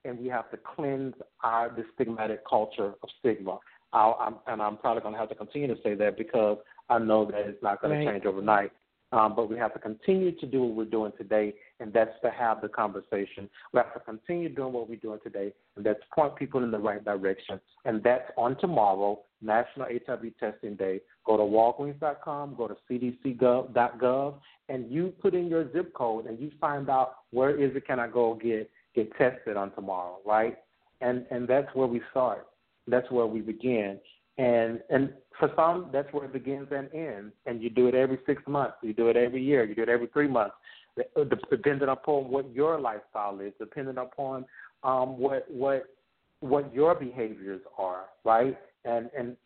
and we have to cleanse our the stigmatic culture of stigma. I'll, I'm, and I'm probably going to have to continue to say that because I know that it's not going right. to change overnight. Um, but we have to continue to do what we're doing today, and that's to have the conversation. We have to continue doing what we're doing today, and that's point people in the right direction. And that's on tomorrow, National HIV Testing Day. Go to Walgreens.com, go to CDC.gov, and you put in your zip code, and you find out where is it can I go get get tested on tomorrow, right? And and that's where we start. That's where we begin. And and for some, that's where it begins and ends. And you do it every six months. You do it every year. You do it every three months. Depending upon what your lifestyle is, depending upon um, what what what your behaviors are, right? And and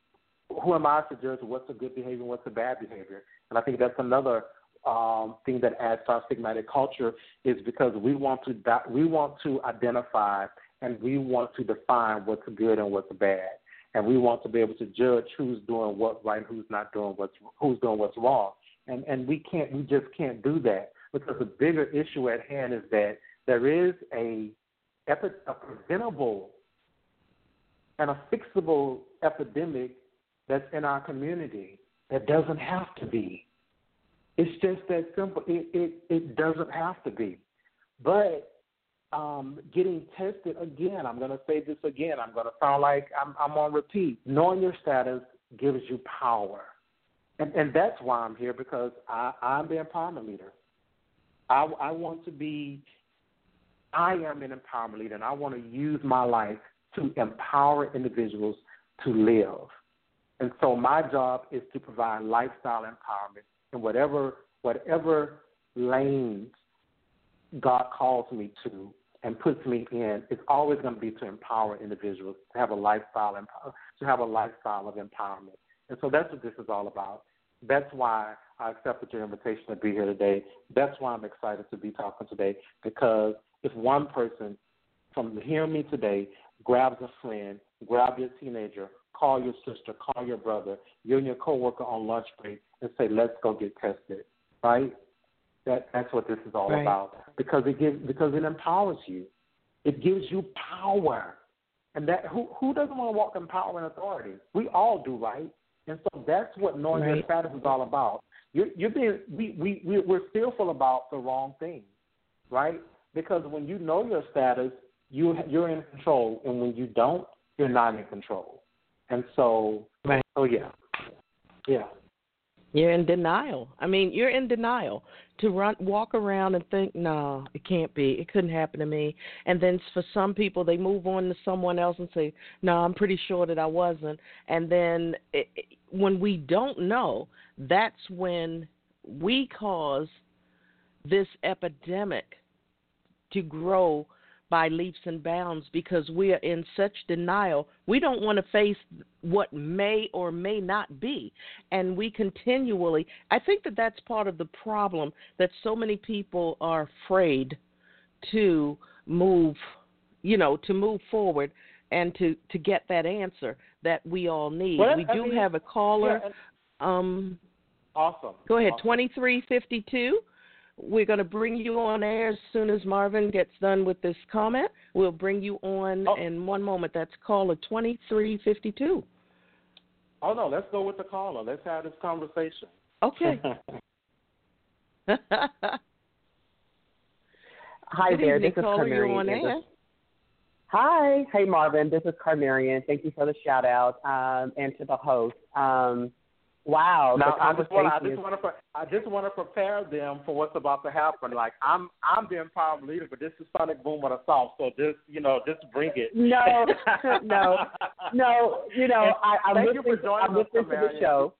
who am I to judge what's a good behavior and what's a bad behavior? And I think that's another um, thing that adds to our stigmatic culture is because we want to we want to identify and we want to define what's good and what's bad, and we want to be able to judge who's doing what right, who's not doing what's who's doing what's wrong, and and we can't we just can't do that because the bigger issue at hand is that there is a a preventable and a fixable epidemic that's in our community that doesn't have to be. It's just that simple. It it, it doesn't have to be. But um, getting tested again, I'm going to say this again. I'm going to sound like I'm, I'm on repeat. Knowing your status gives you power. And, and that's why I'm here because I, I'm the empowerment leader. I, I want to be, I am an empowerment leader, and I want to use my life to empower individuals to live. And so my job is to provide lifestyle empowerment in whatever whatever lanes God calls me to and puts me in, it's always going to be to empower individuals to have a lifestyle to have a lifestyle of empowerment. And so that's what this is all about. That's why I accepted your invitation to be here today. That's why I'm excited to be talking today because if one person from hearing me today grabs a friend, grab your teenager, call your sister, call your brother, you and your coworker on lunch break, and say, "Let's go get tested." Right? That that's what this is all right. about because it gives because it empowers you. It gives you power, and that who who doesn't want to walk in power and authority? We all do, right? And so that's what knowing right. your status is all about. You're, you're being we we we're fearful about the wrong things, right? Because when you know your status, you you're in control, and when you don't, you're not in control. And so, right. oh yeah, yeah. You're in denial. I mean, you're in denial to run, walk around and think, no, it can't be. It couldn't happen to me. And then for some people, they move on to someone else and say, no, I'm pretty sure that I wasn't. And then it, when we don't know, that's when we cause this epidemic to grow by leaps and bounds because we are in such denial. We don't want to face what may or may not be. And we continually, I think that that's part of the problem that so many people are afraid to move, you know, to move forward and to to get that answer that we all need. Well, we I do mean, have a caller. Yeah, um Awesome. Go ahead, awesome. 2352. We're going to bring you on air as soon as Marvin gets done with this comment. We'll bring you on oh. in one moment. That's caller 2352. Oh, no, let's go with the caller. Let's have this conversation. Okay. Hi Good there, evening, this is caller. You're on Carmarion. air. Hi, hey Marvin, this is Carmarion. Thank you for the shout out um, and to the host. Um, wow, Now the I just want I just want to I just want to prepare them for what's about to happen. Like I'm I'm the empowerment leader, but this is Sonic Boom on a soft. So just you know just bring it. No, no, no. You know I, I'm Thank you listening. for joining I'm us, listening to the show.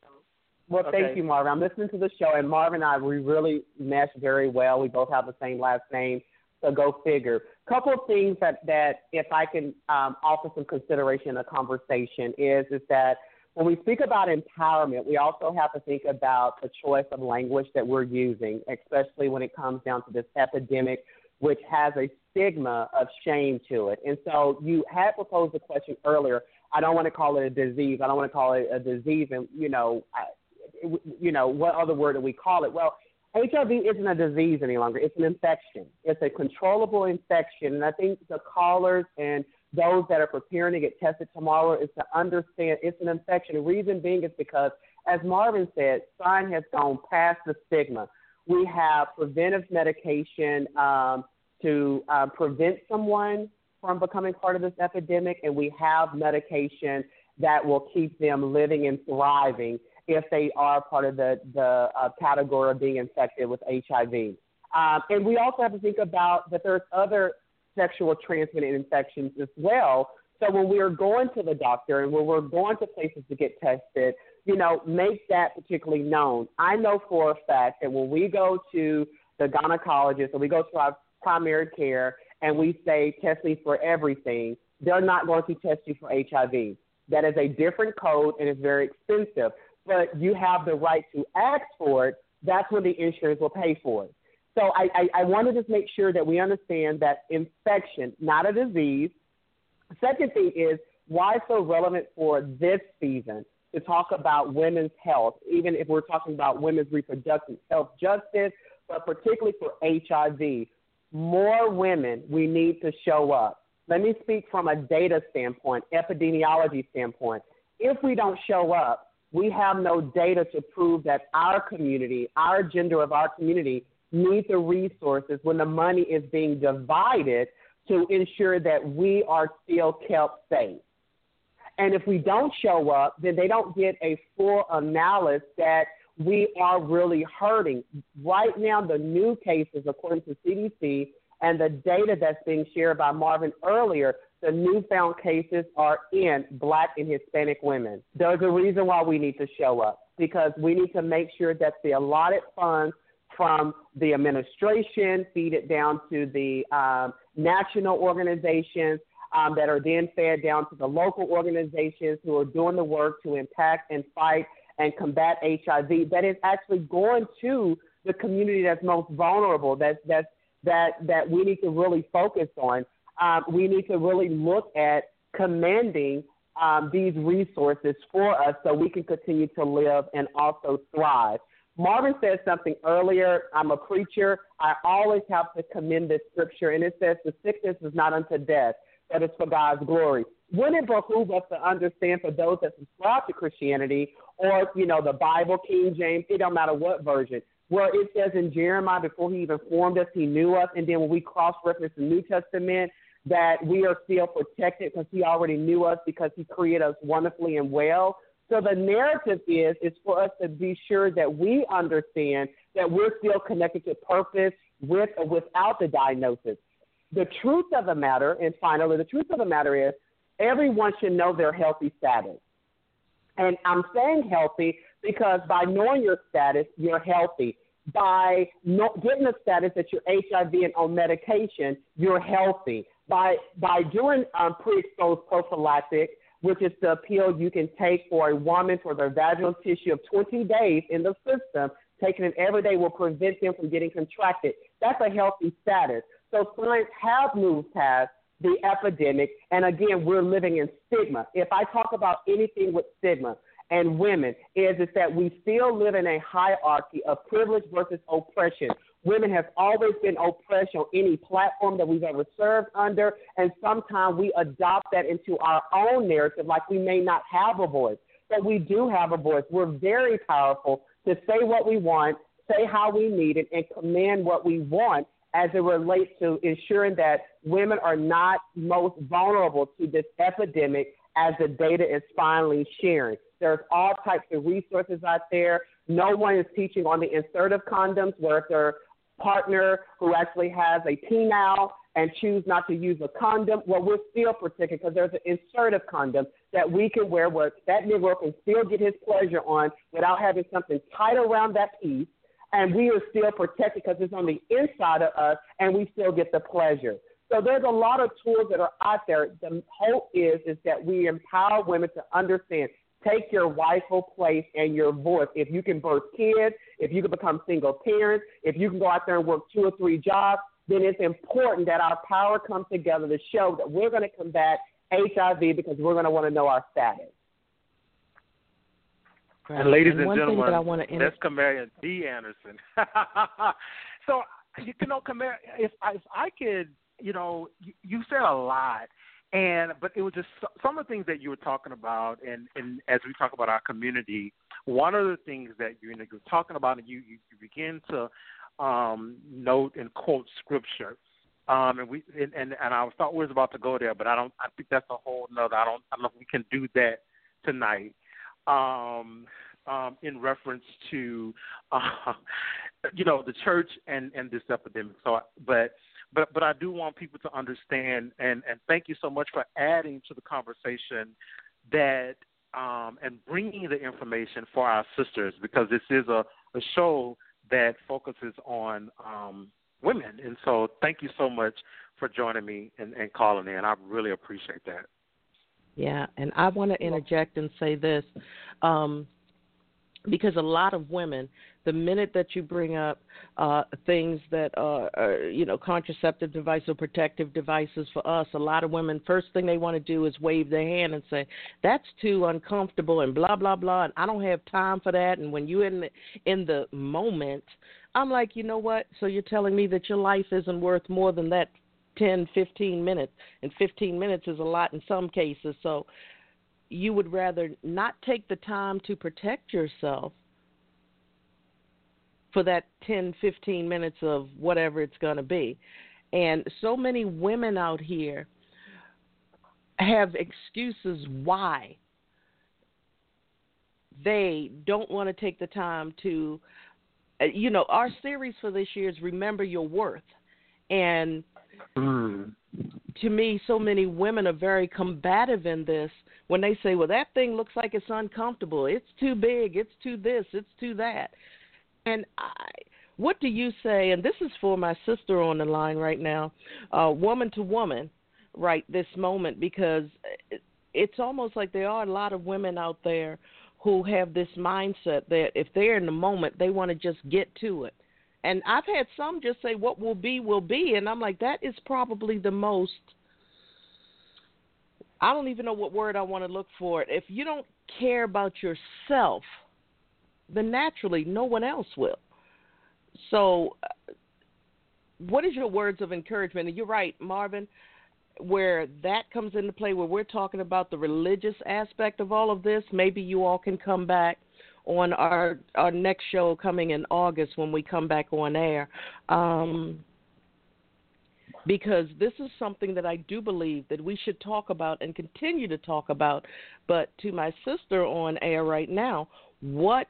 Well, Okay. thank you, Marvin. I'm listening to the show, and Marvin and I we really mesh very well. We both have the same last name, so go figure. Couple of things that that if I can um, offer some consideration in the conversation is is that when we speak about empowerment, we also have to think about the choice of language that we're using, especially when it comes down to this epidemic, which has a stigma of shame to it. And so you had proposed a question earlier. I don't want to call it a disease. I don't want to call it a disease, and you know, I, you know, what other word do we call it? Well, HIV isn't a disease any longer. It's an infection. It's a controllable infection. And I think the callers and those that are preparing to get tested tomorrow is to understand it's an infection. The reason being is because, as Marvin said, science has gone past the stigma. We have preventive medication um, to uh, prevent someone from becoming part of this epidemic, and we have medication that will keep them living and thriving if they are part of the, the uh, category of being infected with HIV. Um, and we also have to think about that there's other sexual transmitted infections as well. So when we are going to the doctor and when we're going to places to get tested, you know, make that particularly known. I know for a fact that when we go to the gynecologist or we go to our primary care and we say test me for everything, they're not going to test you for HIV. That is a different code and it's very expensive. But you have the right to ask for it. That's when the insurance will pay for it. So I, I, I want to just make sure that we understand that infection, not a disease. Second thing is why so relevant for this season to talk about women's health, even if we're talking about women's reproductive health justice, but particularly for HIV. More women, we need to show up. Let me speak from a data standpoint, epidemiology standpoint. If we don't show up, we have no data to prove that our community, our gender of our community, need the resources when the money is being divided to ensure that we are still kept safe. And if we don't show up, then they don't get a full analysis that we are really hurting. Right now, the new cases, according to CDC, and the data that's being shared by Marvin earlier, the newfound cases are in black and Hispanic women. There's a reason why we need to show up because we need to make sure that the allotted funds from the administration feed it down to the um, national organizations um, that are then fed down to the local organizations who are doing the work to impact and fight and combat HIV. That is actually going to the community that's most vulnerable. That's that's that that we need to really focus on. Um, we need to really look at commanding um, these resources for us so we can continue to live and also thrive. Marvin said something earlier. I'm a preacher. I always have to commend this scripture, and it says, The sickness is not unto death, but it's for God's glory. Wouldn't it behoove us to understand for those that subscribe to Christianity or, you know, the Bible, King James, it don't matter what version, where it says in Jeremiah, before he even formed us, he knew us, and then when we cross reference the New Testament, that we are still protected because he already knew us because he created us wonderfully and well. So the narrative is is for us to be sure that we understand that we're still connected to purpose with or without the diagnosis. The truth of the matter, and finally, the truth of the matter is everyone should know their healthy status. And I'm saying healthy because by knowing your status, you're healthy. By no, getting a status that you're HIV and on medication, you're healthy. By by doing um, pre-exposed prophylactic, which is the pill you can take for a woman for their vaginal tissue of 20 days in the system, taking it every day will prevent them from getting contracted. That's a healthy status. So science has moved past the epidemic, and again, we're living in stigma. If I talk about anything with stigma, and women is, is that we still live in a hierarchy of privilege versus oppression. Women have always been oppressed on any platform that we've ever served under, and sometimes we adopt that into our own narrative like we may not have a voice. But we do have a voice. We're very powerful to say what we want, say how we need it, and command what we want as it relates to ensuring that women are not most vulnerable to this epidemic as the data is finally sharing. There's all types of resources out there. No one is teaching on the insertive condoms where if their partner who actually has a penile and choose not to use a condom, well, we're still protected because there's an insertive condom that we can wear where that Negro can still get his pleasure on without having something tight around that piece. And we are still protected because it's on the inside of us and we still get the pleasure. So there's a lot of tools that are out there. The hope is is that we empower women to understand. Take your rightful place and your voice. If you can birth kids, if you can become single parents, if you can go out there and work two or three jobs, then it's important that our power comes together to show that we're going to combat HIV because we're going to want to know our status. Right. And ladies and, and gentlemen, inter- that's Carmarion D. Anderson. so, you know, Carmarion, if, if I could, you know, you, you said a lot, and but it was just some of the things that you were talking about, and, and as we talk about our community, one of the things that you're, you're talking about, and you, you, you begin to um, note and quote scripture. Um, and we and, and and I thought we was about to go there, but I don't. I think that's a whole nother. I don't. I don't know if we can do that tonight. Um, um, in reference to, uh, you know, the church and and this epidemic. So, but but but I do want people to understand, and and thank you so much for adding to the conversation that um, and bringing the information for our sisters because this is a, a show that focuses on um, women. And so, thank you so much for joining me and, and calling in. I really appreciate that. Yeah, and I want to interject and say this um, because a lot of women, the minute that you bring up uh, things that are, are, you know, contraceptive devices or protective devices for us, a lot of women, first thing they want to do is wave their hand and say, "That's too uncomfortable," and blah blah blah, and I don't have time for that. And when you're in the, in the moment, I'm like, you know what? So you're telling me that your life isn't worth more than that 10, 15 minutes, and 15 minutes is a lot in some cases. So you would rather not take the time to protect yourself for that 10, 15 minutes of whatever it's going to be. And so many women out here have excuses why they don't want to take the time to uh, you know, our series for this year is Remember Your Worth. And mm. to me, so many women are very combative in this when they say, well, that thing looks like it's uncomfortable. It's too big. It's too this. It's too that. And I, what do you say? And this is for my sister on the line right now, uh, woman to woman, right this moment, because it's almost like there are a lot of women out there who have this mindset that if they're in the moment, they want to just get to it. And I've had some just say, "What will be, will be," and I'm like, that is probably the most. I don't even know what word I want to look for. If you don't care about yourself, then naturally no one else will. So, uh, what is your words of encouragement? And you're right, Marvin where that comes into play, where we're talking about the religious aspect of all of this, maybe you all can come back on our our next show coming in August when we come back on air. Um, because this is something that I do believe that we should talk about and continue to talk about. But to my sister on air right now, what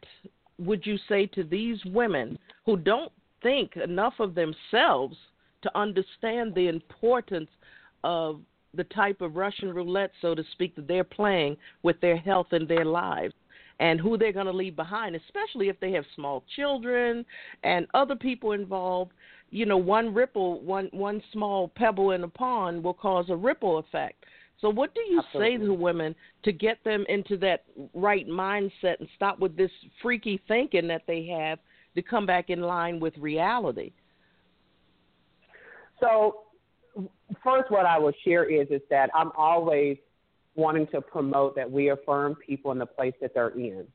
would you say to these women who don't think enough of themselves to understand the importance of the type of Russian roulette, so to speak, that they're playing with their health and their lives and who they're going to leave behind, especially if they have small children and other people involved. You know, one ripple, one one small pebble in a pond will cause a ripple effect. So, what do you Absolutely. say to women to get them into that right mindset and stop with this freaky thinking that they have to come back in line with reality? So, first, what I will share is is that I'm always wanting to promote that we affirm people in the place that they're in.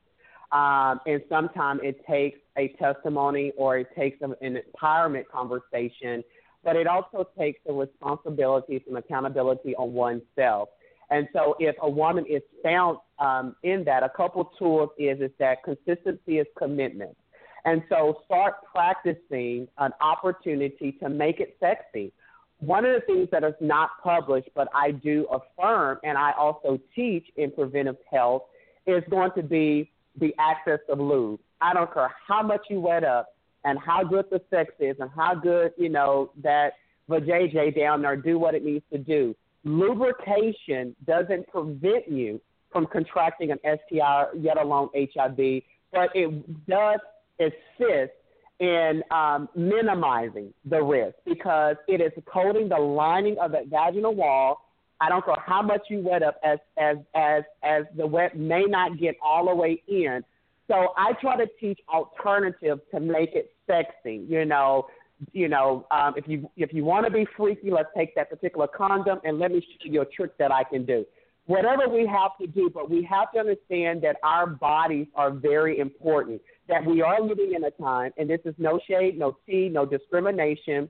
Um, and sometimes it takes a testimony or it takes an empowerment conversation, but it also takes the responsibility and accountability on oneself. And so, if a woman is found um, in that, a couple tools is is that consistency is commitment. And so, start practicing an opportunity to make it sexy. One of the things that is not published, but I do affirm, and I also teach in preventive health, is going to be the access of lube. I don't care how much you wet up and how good the sex is and how good, you know, that vajayjay down there do what it needs to do. Lubrication doesn't prevent you from contracting an STI, yet alone HIV, but it does assist in um, minimizing the risk because it is coating the lining of the vaginal wall. I don't care how much you wet up, as as as as the wet may not get all the way in. So I try to teach alternatives to make it sexy. You know, you know, um, if you if you want to be freaky, let's take that particular condom and let me show you a trick that I can do. Whatever we have to do, but we have to understand that our bodies are very important. That we are living in a time, and this is no shade, no tea, no discrimination,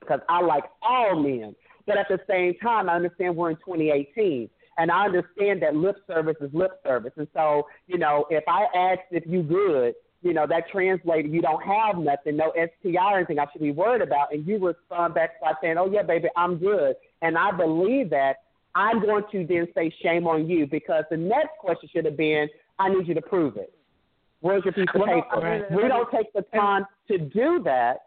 because I like all men. But at the same time, I understand we're in 2018 and I understand that lip service is lip service. And so, you know, if I ask if you good, you know, that translated, you don't have nothing, no STI or anything I should be worried about. And you respond back by saying, oh, yeah, baby, I'm good. And I believe that. I'm going to then say, shame on you, because the next question should have been, I need you to prove it. Where's your piece of well, paper? Mean, we don't take the time to do that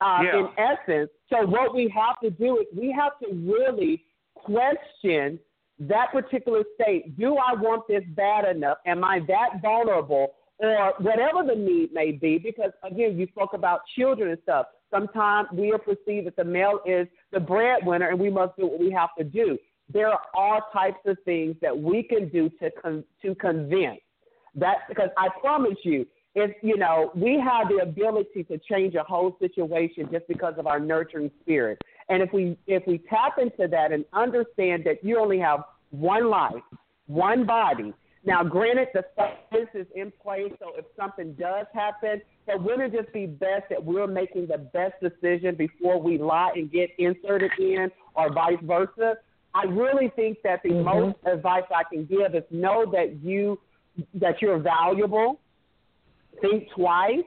uh, yeah. in essence. So, what we have to do is we have to really question that particular state. Do I want this bad enough? Am I that vulnerable? or whatever the need may be, because again, you spoke about children and stuff. Sometimes we are perceived that the male is the breadwinner and we must do what we have to do. There are all types of things that we can do to con- to convince. That because I promise you, if you know, we have the ability to change a whole situation just because of our nurturing spirit. And if we if we tap into that and understand that you only have one life, one body, now, granted, the science is in place, so if something does happen, but wouldn't it just be best that we're making the best decision before we lie and get inserted in, or vice versa? I really think that the mm-hmm. most advice I can give is know that you that you're valuable. Think twice.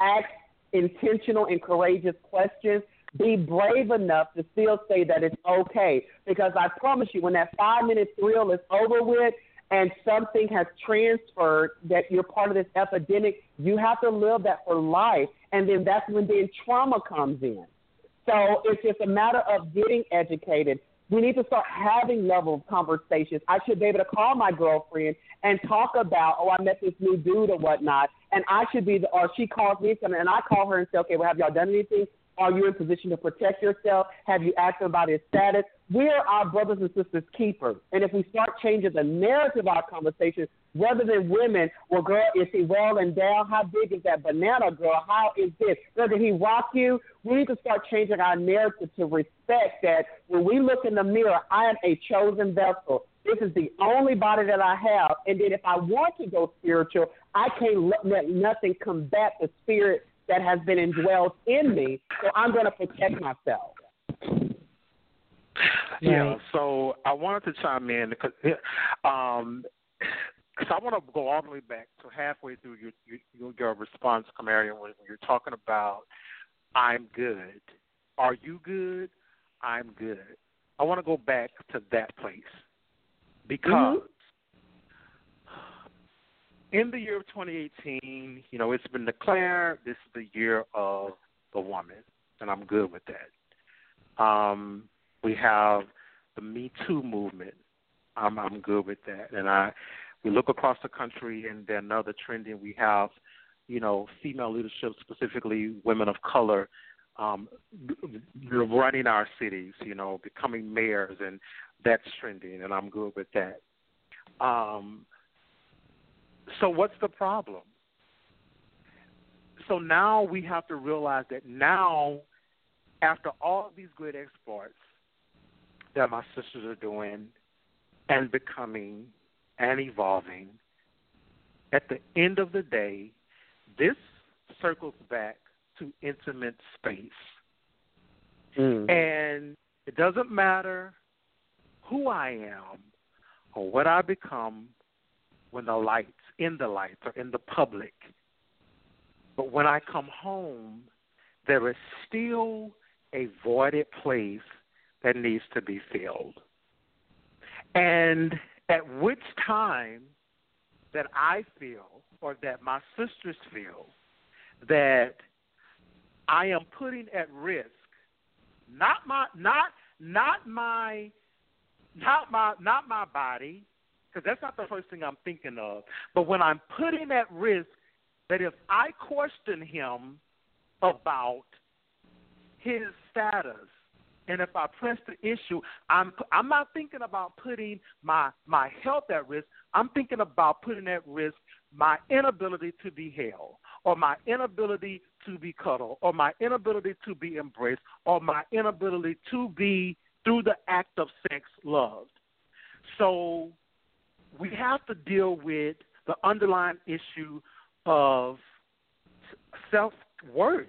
Ask intentional and courageous questions. Be brave enough to still say that it's okay. Because I promise you, when that five minute thrill is over with, and something has transferred that you're part of this epidemic, you have to live that for life. And then that's when then trauma comes in. So it's just a matter of getting educated. We need to start having level conversations. I should be able to call my girlfriend and talk about, oh, I met this new dude or whatnot, and I should be the, or she calls me and I call her and say, okay, well, have y'all done anything? Are you in position to protect yourself? Have you asked about his status? We're our brothers and sisters keepers. And if we start changing the narrative of our conversation, rather than women, well, girl, is he well endowed? How big is that banana, girl? How is this? Girl, did he rock you? We need to start changing our narrative to respect that when we look in the mirror, I am a chosen vessel. This is the only body that I have. And then if I want to go spiritual, I can't let nothing combat the spirit that has been indwelled in me. So I'm going to protect myself. Yeah, so I wanted to chime in because um, cause I want to go all the way back to halfway through your your, your response, Carmarion, when you're talking about I'm good. Are you good? I'm good. I want to go back to that place because mm-hmm in the year of 2018, you know, it's been declared this is the year of the woman, and I'm good with that. Um, we have the Me Too movement. I'm I'm good with that, and I we look across the country, and then another trending we have, you know, female leadership, specifically women of color, um, running our cities, you know, becoming mayors, and that's trending, and I'm good with that. Um, so what's the problem? So now we have to realize that now, after all these great exploits that my sisters are doing, and becoming and evolving, at the end of the day, this circles back to intimate space. Mm. And it doesn't matter who I am or what I become when the lights, in the lights, or in the public. But when I come home, there is still a voided place that needs to be filled. And at which time that I feel, or that my sisters feel, that I am putting at risk not my not not my not my not my body because that's not the first thing I'm thinking of. But when I'm putting at risk that if I question him about his status and if I press the issue, I'm I'm not thinking about putting my my health at risk. I'm thinking about putting at risk my inability to be held, or my inability to be cuddled, or my inability to be embraced, or my inability to be through the act of sex loved. So we have to deal with the underlying issue of self worth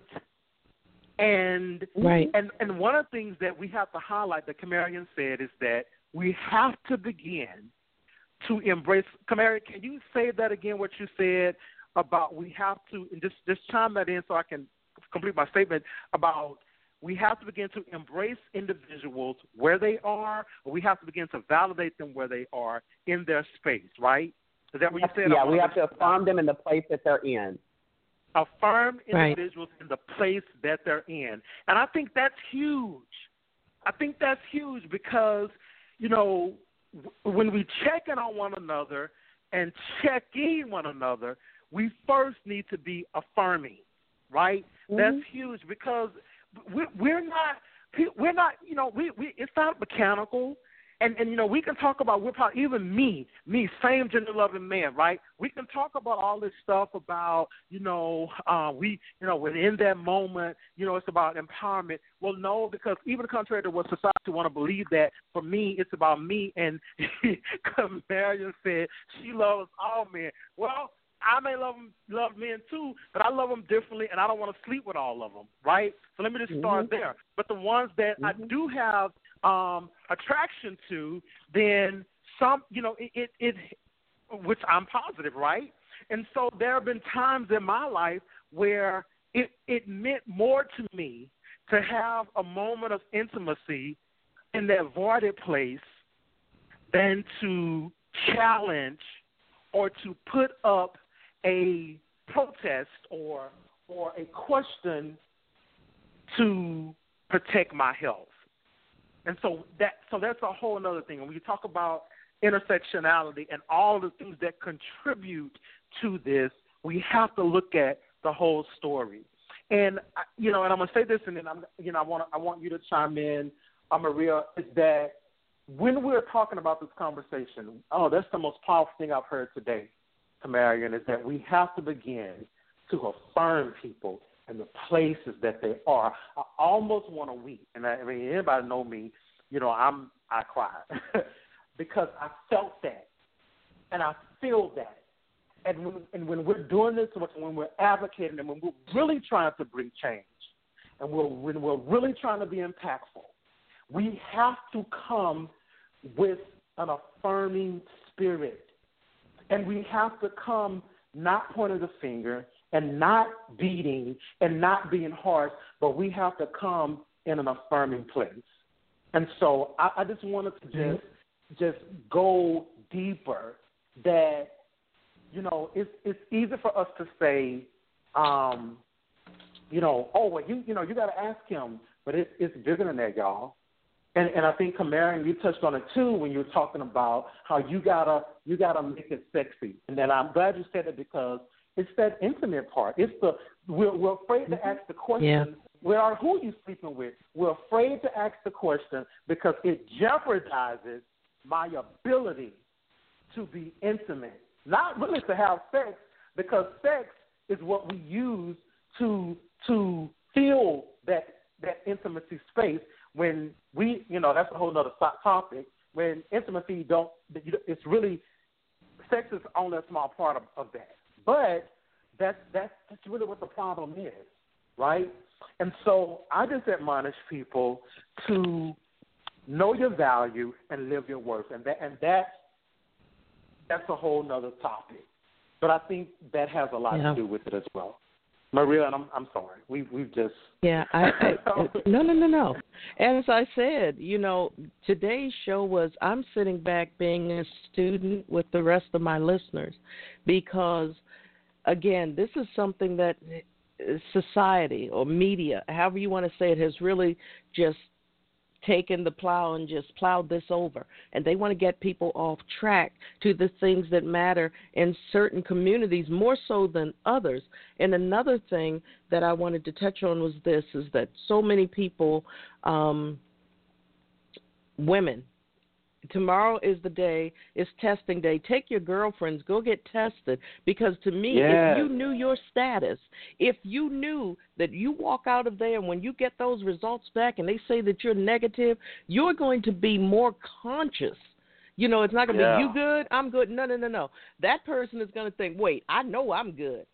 and right. and and one of the things that we have to highlight that Carmarion said is that we have to begin to embrace Carmarion, can you say that again what you said about we have to and just just chime that in so I can complete my statement about we have to begin to embrace individuals where they are, or we have to begin to validate them where they are in their space, right? Is that what you said? Yeah, we have to affirm them in the place that they're in affirm individuals right. in the place that they're in. And I think that's huge. I think that's huge because, you know, when we check in on one another and check in one another, we first need to be affirming, right? Mm-hmm. That's huge because we're not we're not you know we we it's not mechanical and and you know we can talk about we're probably even me me same gender loving man right we can talk about all this stuff about you know uh we you know within that moment you know it's about empowerment well no because even contrary to what society want to believe that for me it's about me and Marion said she loves all men well I may love them, love men too, but I love them differently, and I don't want to sleep with all of them, right? So let me just start mm-hmm. there. But the ones that mm-hmm. I do have um, attraction to, then some, you know, it, it, it, which I'm positive, right? And so there have been times in my life where it, it meant more to me to have a moment of intimacy in that voided place than to challenge or to put up a protest or or a question to protect my health. And so that so that's a whole other thing. When we talk about intersectionality and all the things that contribute to this, we have to look at the whole story. And you know, and I'm gonna say this, and then I'm you know I want I want you to chime in, uh, Maria, is that when we're talking about this conversation, oh, that's the most powerful thing I've heard today, Carmarion, is that we have to begin to affirm people and the places that they are. I almost want to weep, and I, I mean anybody know me, you know I'm I cry because I felt that, and I feel that, and when and when we're doing this, when we're advocating, and when we're really trying to bring change, and we're when we're really trying to be impactful, we have to come with an affirming spirit, and we have to come not pointing the finger and not beating and not being harsh, but we have to come in an affirming place. And so I, I just wanted to mm-hmm. just just go deeper that you know it's it's easy for us to say um you know oh well you you know you got to ask him but it's it's bigger than that y'all and and I think Kamara, you touched on it too when you were talking about how you gotta you gotta make it sexy. And then I'm glad you said it because it's that intimate part. It's the we're, we're afraid to mm-hmm. ask the question. Yeah. We are who you sleeping with. We're afraid to ask the question because it jeopardizes my ability to be intimate. Not really to have sex, because sex is what we use to to fill that that intimacy space. When we, you know, that's a whole other topic. when intimacy don't. It's really sex is only a small part of, of that, but that's that's that's really what the problem is, right? And so I just admonish people to know your value and live your worth, and that and that that's a whole nother topic. But I think that has a lot yeah. to do with it as well. Maria, and I'm I'm sorry. We we've just yeah. I, I uh, no no no no. As I said, you know, today's show was I'm sitting back being a student with the rest of my listeners, because again, this is something that society or media, however you want to say it, has really just taken the plow and just plowed this over. And they want to get people off track to the things that matter in certain communities more so than others. And another thing that I wanted to touch on was this is that so many people, um, women, tomorrow is the day it's testing day. Take your girlfriends go get tested because to me yes. if you knew your status if you knew that you walk out of there and when you get those results back and they say that you're negative you're going to be more conscious. You know it's not going to yeah. be you good? I'm good. No no no no. That person is going to think wait i know i'm good.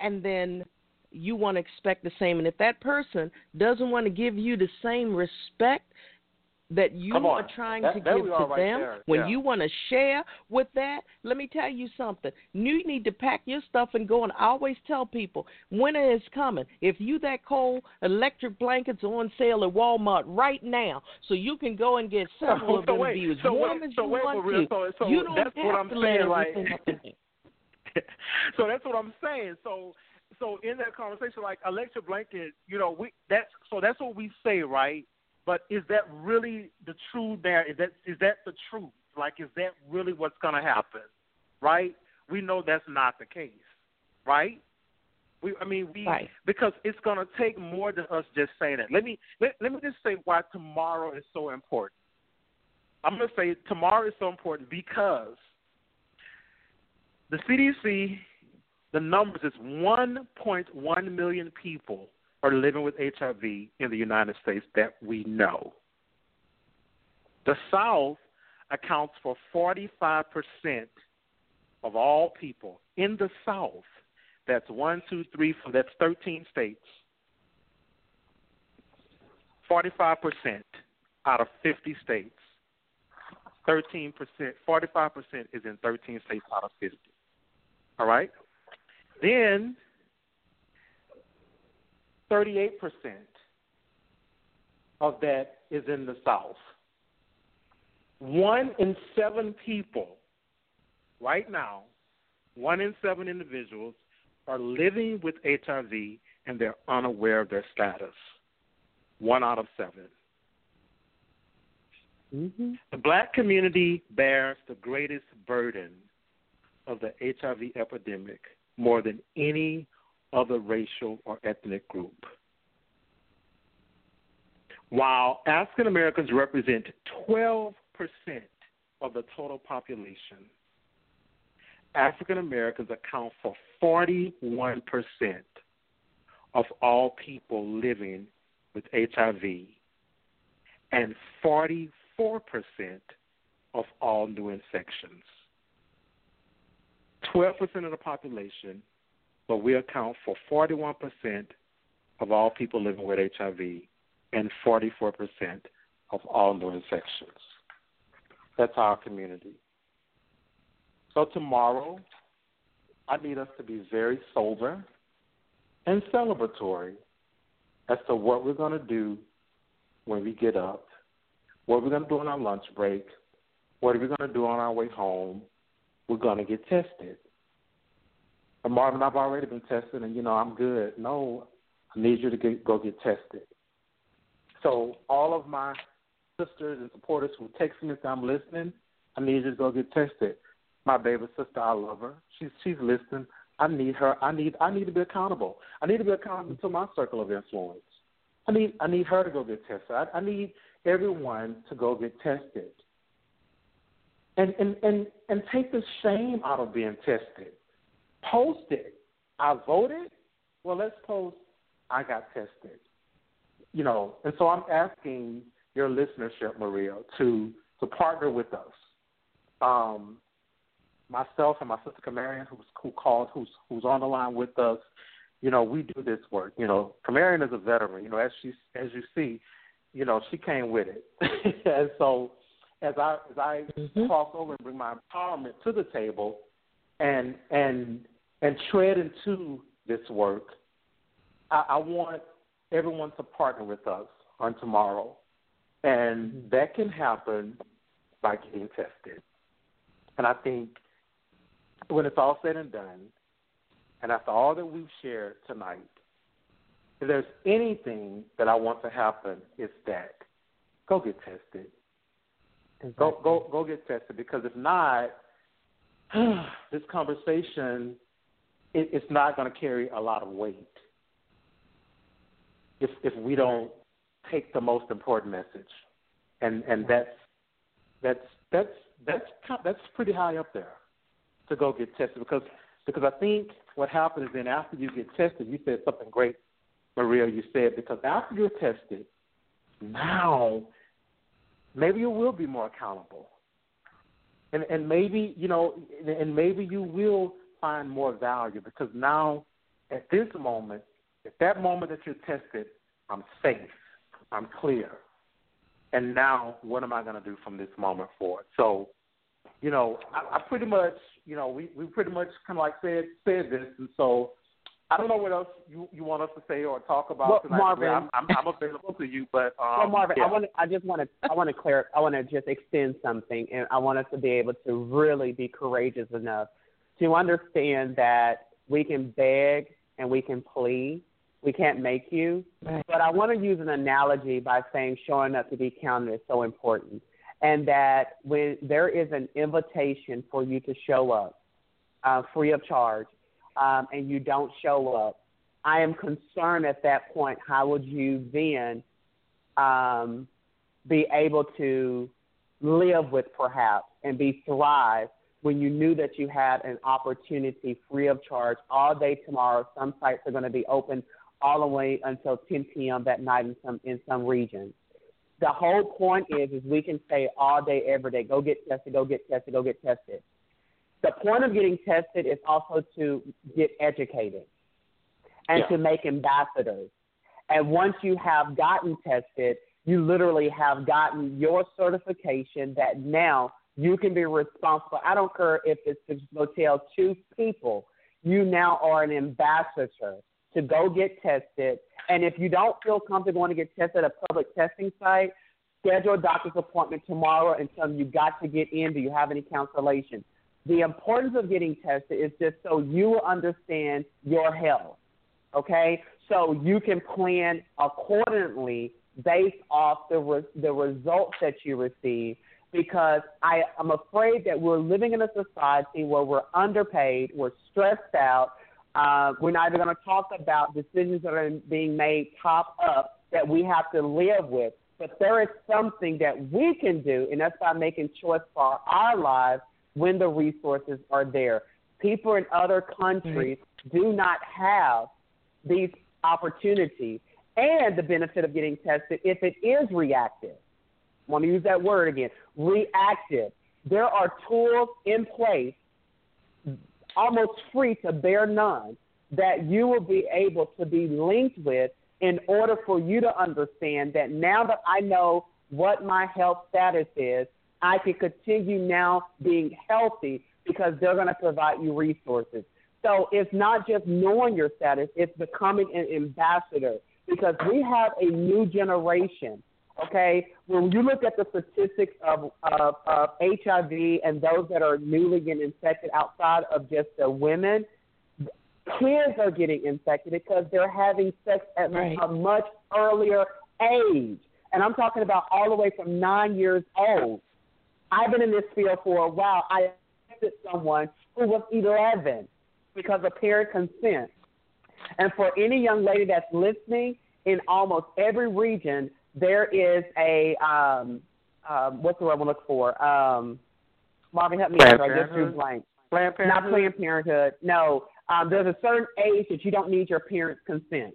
And then you want to expect the same. And if that person doesn't want to give you the same respect that you are trying that, to give to right them, there. when yeah. you want to share with that, let me tell you something. You need to pack your stuff and go. And I always tell people, winter is coming. If you that cold, electric blankets are on sale at Walmart right now, so you can go and get several so of them wait, be as so warm wait, as so you wait, want real, to. so, so you don't that's have what I'm to saying, let everything up in so that's what I'm saying. So so in that conversation, like electric blanket, you know, we that's so that's what we say, right? But is that really the true there? Is that is that the truth? Like, is that really what's going to happen? Right? We know that's not the case, right? We, I mean, we right. because it's going to take more than us just saying that. Let me let, let me just say why tomorrow is so important. I'm going to say tomorrow is so important because the CDC, the numbers is 1.1 million people are living with HIV in the United States that we know. The South accounts for 45% of all people in the South. That's one, two, three, four, that's 13 states. 45% out of 50 states. 13%, 45% is in 13 states out of 50. All right? Then 38% of that is in the South. One in seven people, right now, one in seven individuals are living with HIV and they're unaware of their status. One out of 7 mm-hmm. The black community bears the greatest burden of the HIV epidemic more than any other racial or ethnic group. While African Americans represent 12% of the total population, African Americans account for 41% of all people living with HIV and 44% of all new infections. 12% of the population but we account for 41% of all people living with HIV and 44% of all new infections. That's our community. So tomorrow, I need us to be very sober and celebratory as to what we're going to do when we get up, what we're going to do on our lunch break, what are we going to do on our way home. We're going to get tested. Marvin, I've already been tested, and you know I'm good. No, I need you to get, go get tested. So all of my sisters and supporters who text me I'm listening, I need you to go get tested. My baby sister, I love her. She's she's listening. I need her. I need I need to be accountable. I need to be accountable to my circle of influence. I need I need her to go get tested. I, I need everyone to go get tested. And and and and take the shame out of being tested post it. I voted. Well, let's post. I got tested. You know, and so I'm asking your listenership, Maria, to to partner with us. Um, myself and my sister Carmarion, who's who called, who's who's on the line with us. You know, we do this work. You know, Carmarion is a veteran. You know, as she as you see, you know, she came with it, and so as I as I mm-hmm. cross over and bring my empowerment to the table, and and and tread into this work, I, I want everyone to partner with us on tomorrow, and that can happen by getting tested. And I think when it's all said and done, and after all that we've shared tonight, if there's anything that I want to happen, it's that go get tested. Exactly. Go go go get tested because if not, this conversation it, it's not going to carry a lot of weight if if we don't take the most important message, and and that's that's that's that's that's pretty high up there to go get tested because because I think what happens is then after you get tested, you said something great, Maria. You said because after you're tested, now maybe you will be more accountable, and and maybe you know, and maybe you will find more value because now at this moment, at that moment that you're tested, I'm safe, I'm clear, and now what am I going to do from this moment forward? So you know, I, I pretty much, you know, we, we pretty much kind of like said said this, and so I don't know what else you, you want us to say or talk about well, tonight. Marvin, I'm, I'm, I'm available to you, but um, well, Marvin, yeah. I want to, I just want to I want to clear I want to just extend something, and I want us to be able to really be courageous enough to understand that we can beg and we can plead. We can't make you, right. but I want to use an analogy by saying showing up to be counted is so important and that when there is an invitation for you to show up uh, free of charge um, and you don't show up, I am concerned at that point how would you then um, be able to live with perhaps and be thrive when you knew that you had an opportunity free of charge all day tomorrow. Some sites are going to be open all the way until 10 p.m. that night in some in some regions the whole point is is we can say all day, every day, go get tested, go get tested, go get tested. The point of getting tested is also to get educated and yeah. to make ambassadors. And once you have gotten tested, you literally have gotten your certification that now you can be responsible. I don't care if it's to go tell two people, you now are an ambassador to go get tested and if you don't feel comfortable going to get tested at a public testing site, schedule a doctor's appointment tomorrow and tell them you got to get in. Do you have any cancellation? The importance of getting tested is just so you understand your health. Okay, so you can plan accordingly based off the re- the results that you receive. Because I I'm afraid that we're living in a society where we're underpaid, we're stressed out, uh, we're not even going to talk about decisions that are being made top up that we have to live with. But there is something that we can do, and that's by making choice for our lives when the resources are there. People in other countries do not have these opportunities and the benefit of getting tested if it is reactive. I want to use that word again reactive. There are tools in place almost free to bear none, that you will be able to be linked with in order for you to understand that now that I know what my health status is, I can continue now being healthy because they're going to provide you resources. So it's not just knowing your status, it's becoming an ambassador because we have a new generation Okay, when you look at the statistics of, of, of HIV and those that are newly getting infected outside of just the women, kids are getting infected because they're having sex at right. a much earlier age. And I'm talking about all the way from nine years old. I've been in this field for a while. I tested someone who was 11 because of parent consent. And for any young lady that's listening, in almost every region, there is a um, um, what's the word I want to look for? Um, Marvin, help me out. I just drew blank. Planned Parenthood. Not Planned Parenthood. No, um, there's a certain age that you don't need your parents' consent.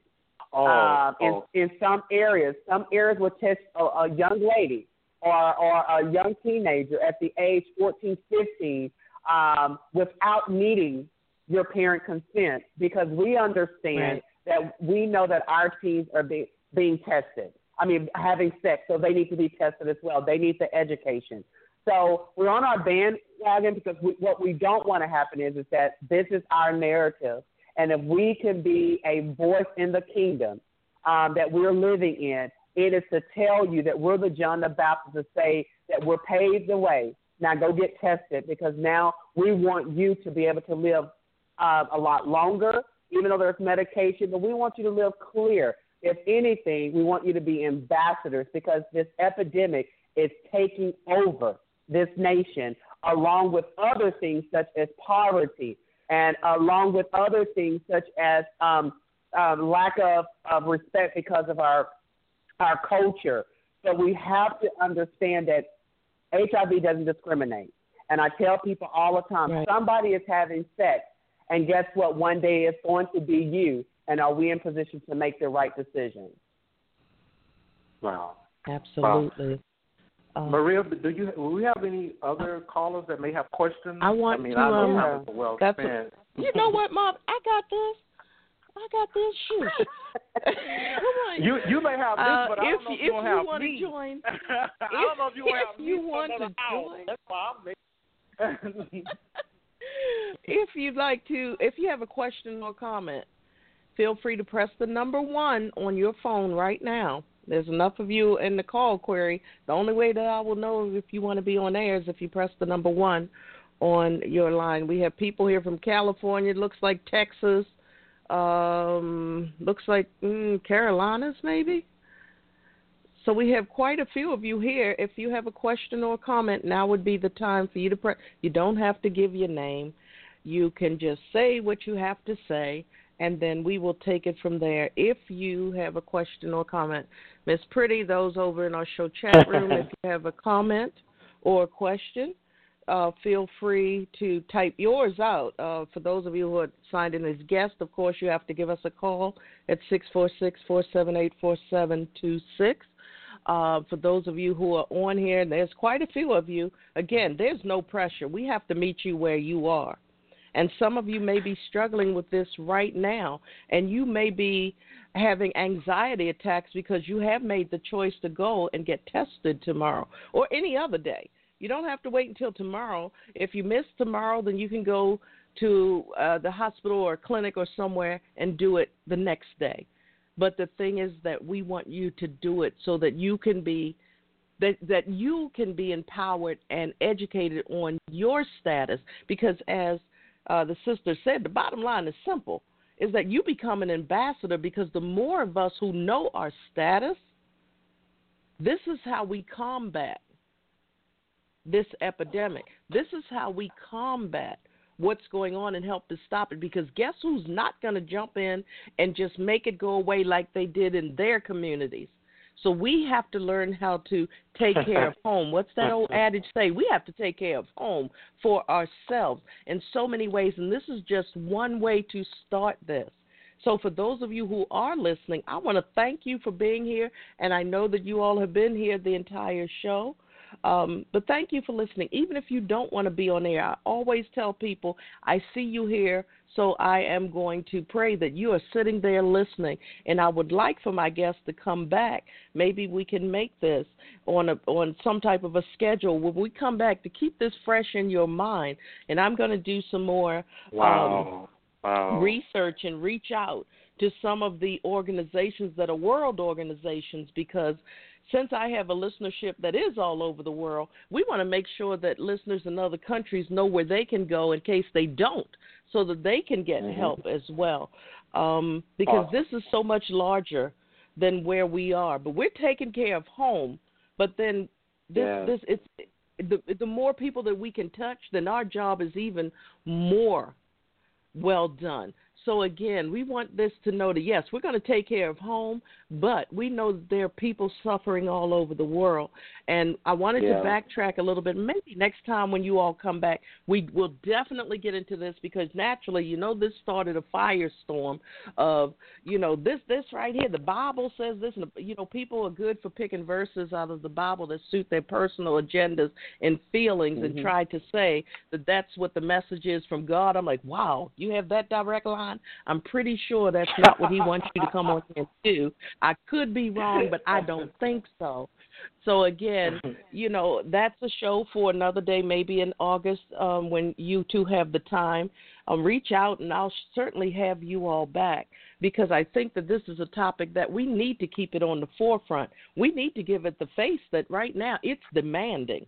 Oh, um, oh. In, in some areas, some areas will test a, a young lady or, or a young teenager at the age 14, 15 um, without needing your parent consent because we understand right. that we know that our teens are be, being tested. I mean, having sex, so they need to be tested as well. They need the education. So we're on our bandwagon because we, what we don't want to happen is is that this is our narrative, and if we can be a voice in the kingdom um, that we're living in, it is to tell you that we're the John the Baptist to say that we're paved the way. Now go get tested because now we want you to be able to live uh, a lot longer, even though there's medication, but we want you to live clear. If anything, we want you to be ambassadors because this epidemic is taking over this nation, along with other things such as poverty, and along with other things such as um, um, lack of, of respect because of our our culture. So we have to understand that HIV doesn't discriminate. And I tell people all the time, right. somebody is having sex, and guess what? One day it's going to be you. And are we in position to make the right decision? Wow. Absolutely. Wow. Um, Maria, do you do we have any other callers that may have questions? I want I mean, to. I know um, well that's a, you know what, Mom? I got this. I got this. Shoot. you you may have this, uh, but I don't know if, you, you, if you want to join, I don't know if you if have you me want to join. That's why I'm if you'd like to, if you have a question or comment, feel free to press the number one on your phone right now. There's enough of you in the call query. The only way that I will know if you want to be on air is if you press the number one on your line. We have people here from California. It looks like Texas. Um, looks like mm, Carolinas, maybe. So we have quite a few of you here. If you have a question or comment, now would be the time for you to press. You don't have to give your name. You can just say what you have to say, and then we will take it from there. If you have a question or comment, Miss Pretty, those over in our show chat room, if you have a comment or a question, uh, feel free to type yours out. Uh, for those of you who are signed in as guests, of course, you have to give us a call at six four six four seven eight four seven two six. Uh, for those of you who are on here, and there's quite a few of you. Again, there's no pressure. We have to meet you where you are. And some of you may be struggling with this right now, and you may be having anxiety attacks because you have made the choice to go and get tested tomorrow or any other day. You don't have to wait until tomorrow. If you miss tomorrow, then you can go to uh, the hospital or clinic or somewhere and do it the next day. But the thing is that we want you to do it so that you can be that that you can be empowered and educated on your status because as uh, the sister said, the bottom line is simple: is that you become an ambassador because the more of us who know our status, this is how we combat this epidemic. This is how we combat what's going on and help to stop it because guess who's not going to jump in and just make it go away like they did in their communities so we have to learn how to take care of home what's that old adage say we have to take care of home for ourselves in so many ways and this is just one way to start this so, for those of you who are listening, I want to thank you for being here. And I know that you all have been here the entire show. Um, but thank you for listening. Even if you don't want to be on air, I always tell people, I see you here, so I am going to pray that you are sitting there listening. And I would like for my guests to come back. Maybe we can make this on a on some type of a schedule when we come back to keep this fresh in your mind. And I'm going to do some more wow. Um, wow. research and reach out to some of the organizations that are world organizations because since I have a listenership that is all over the world, we want to make sure that listeners in other countries know where they can go in case they don't, so that they can get mm-hmm. help as well. Um, because awesome. this is so much larger than where we are. But we're taking care of home. But then this, yeah. this it's the the more people that we can touch, then our job is even more well done. So again, we want this to know that yes, we're going to take care of home, but we know that there are people suffering all over the world. And I wanted yeah. to backtrack a little bit. Maybe next time when you all come back, we will definitely get into this because naturally, you know, this started a firestorm of, you know, this this right here. The Bible says this, and you know, people are good for picking verses out of the Bible that suit their personal agendas and feelings, mm-hmm. and try to say that that's what the message is from God. I'm like, wow, you have that direct line. I'm pretty sure that's not what He wants you to come on and do. I could be wrong, but I don't think so. So again, you know, that's a show for another day, maybe in August um, when you two have the time. Um, reach out, and I'll certainly have you all back because I think that this is a topic that we need to keep it on the forefront. We need to give it the face that right now it's demanding.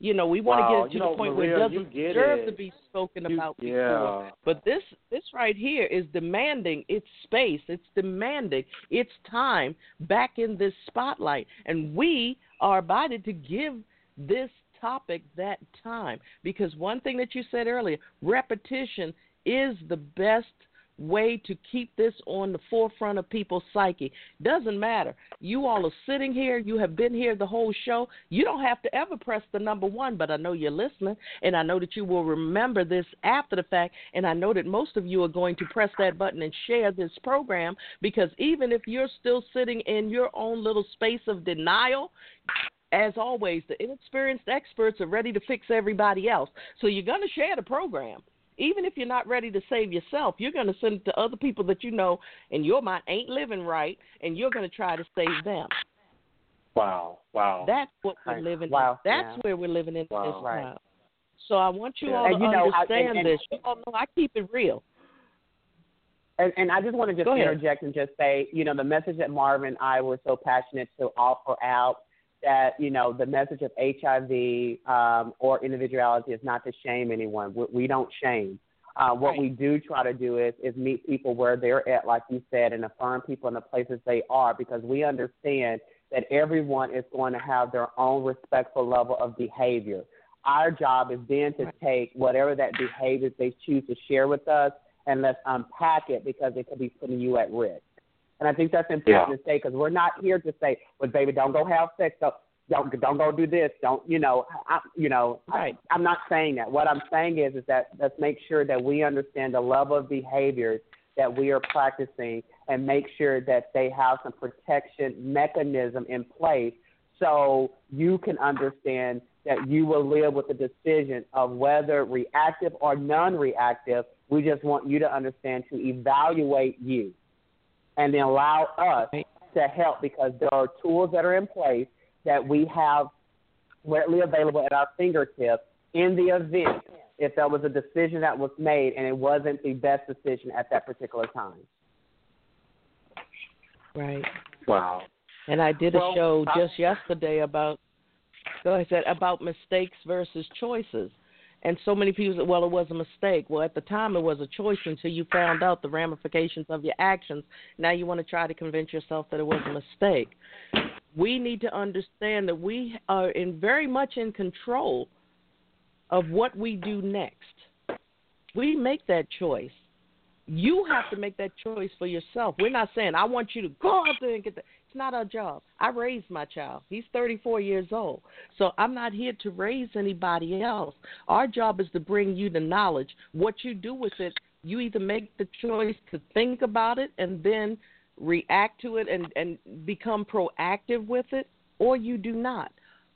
You know, we want wow. to get oh, it to you the know, point Maria, where it doesn't deserve it. to be spoken you, about yeah. before. But this this right here is demanding its space. It's demanding its time back in this spotlight, and we are abided to give this topic that time because one thing that you said earlier, repetition is the best way to keep this on the forefront of people's psyche. Doesn't matter. You all are sitting here, you have been here the whole show. You don't have to ever press the number one, but I know you're listening, and I know that you will remember this after the fact, and I know that most of you are going to press that button and share this program because even if you're still sitting in your own little space of denial, as always, the inexperienced experts are ready to fix everybody else. So you're going to share the program even if you're not ready to save yourself, you're going to send it to other people that you know in your mind ain't living right, and you're going to try to save them. Wow, wow. That's what we're living wow. in. That's yeah. where we're living in wow. this right. time. So I want you yeah. all and, to you know, understand I, and, and, this. You all know I keep it real. And, and I just want to just interject and just say, you know, the message that Marvin and I were so passionate to offer out that you know the message of HIV um, or individuality is not to shame anyone. We, we don't shame. Uh, what right. we do try to do is is meet people where they're at, like you said, and affirm people in the places they are, because we understand that everyone is going to have their own respectful level of behavior. Our job is then to take whatever that behavior they choose to share with us and let's unpack it because it could be putting you at risk. And I think that's important yeah. to say because we're not here to say, "Well, baby, don't go have sex. Don't don't, don't go do this. Don't you know? I, you know, right. I, I'm not saying that. What I'm saying is, is that let's make sure that we understand the level of behaviors that we are practicing and make sure that they have some protection mechanism in place so you can understand that you will live with the decision of whether reactive or non-reactive. We just want you to understand to evaluate you and then allow us to help because there are tools that are in place that we have readily available at our fingertips in the event if there was a decision that was made and it wasn't the best decision at that particular time. Right. Wow. And I did well, a show I, just yesterday about so I said about mistakes versus choices. And so many people said, well, it was a mistake. Well, at the time, it was a choice until you found out the ramifications of your actions. Now you want to try to convince yourself that it was a mistake. We need to understand that we are in very much in control of what we do next. We make that choice. You have to make that choice for yourself. We're not saying, I want you to go out there and get that. Not our job. I raised my child. He's 34 years old. So I'm not here to raise anybody else. Our job is to bring you the knowledge. What you do with it, you either make the choice to think about it and then react to it and, and become proactive with it, or you do not.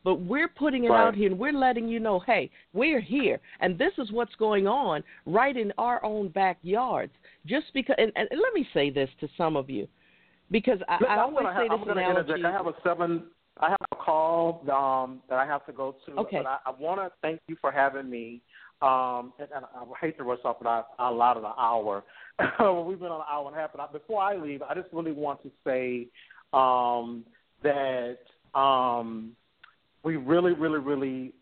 But we're putting it right. out here and we're letting you know, hey, we're here and this is what's going on right in our own backyards. Just because, and, and let me say this to some of you, because I, Look, I always gonna say have, this I'm analogy. Interject. I have a seven. I have a call um, that I have to go to. Okay. But I, I want to thank you for having me. Um, and, and I hate to rush off, but I, I allotted an hour. We've been on an hour and a half. But I, before I leave, I just really want to say um, that um, we really, really, really.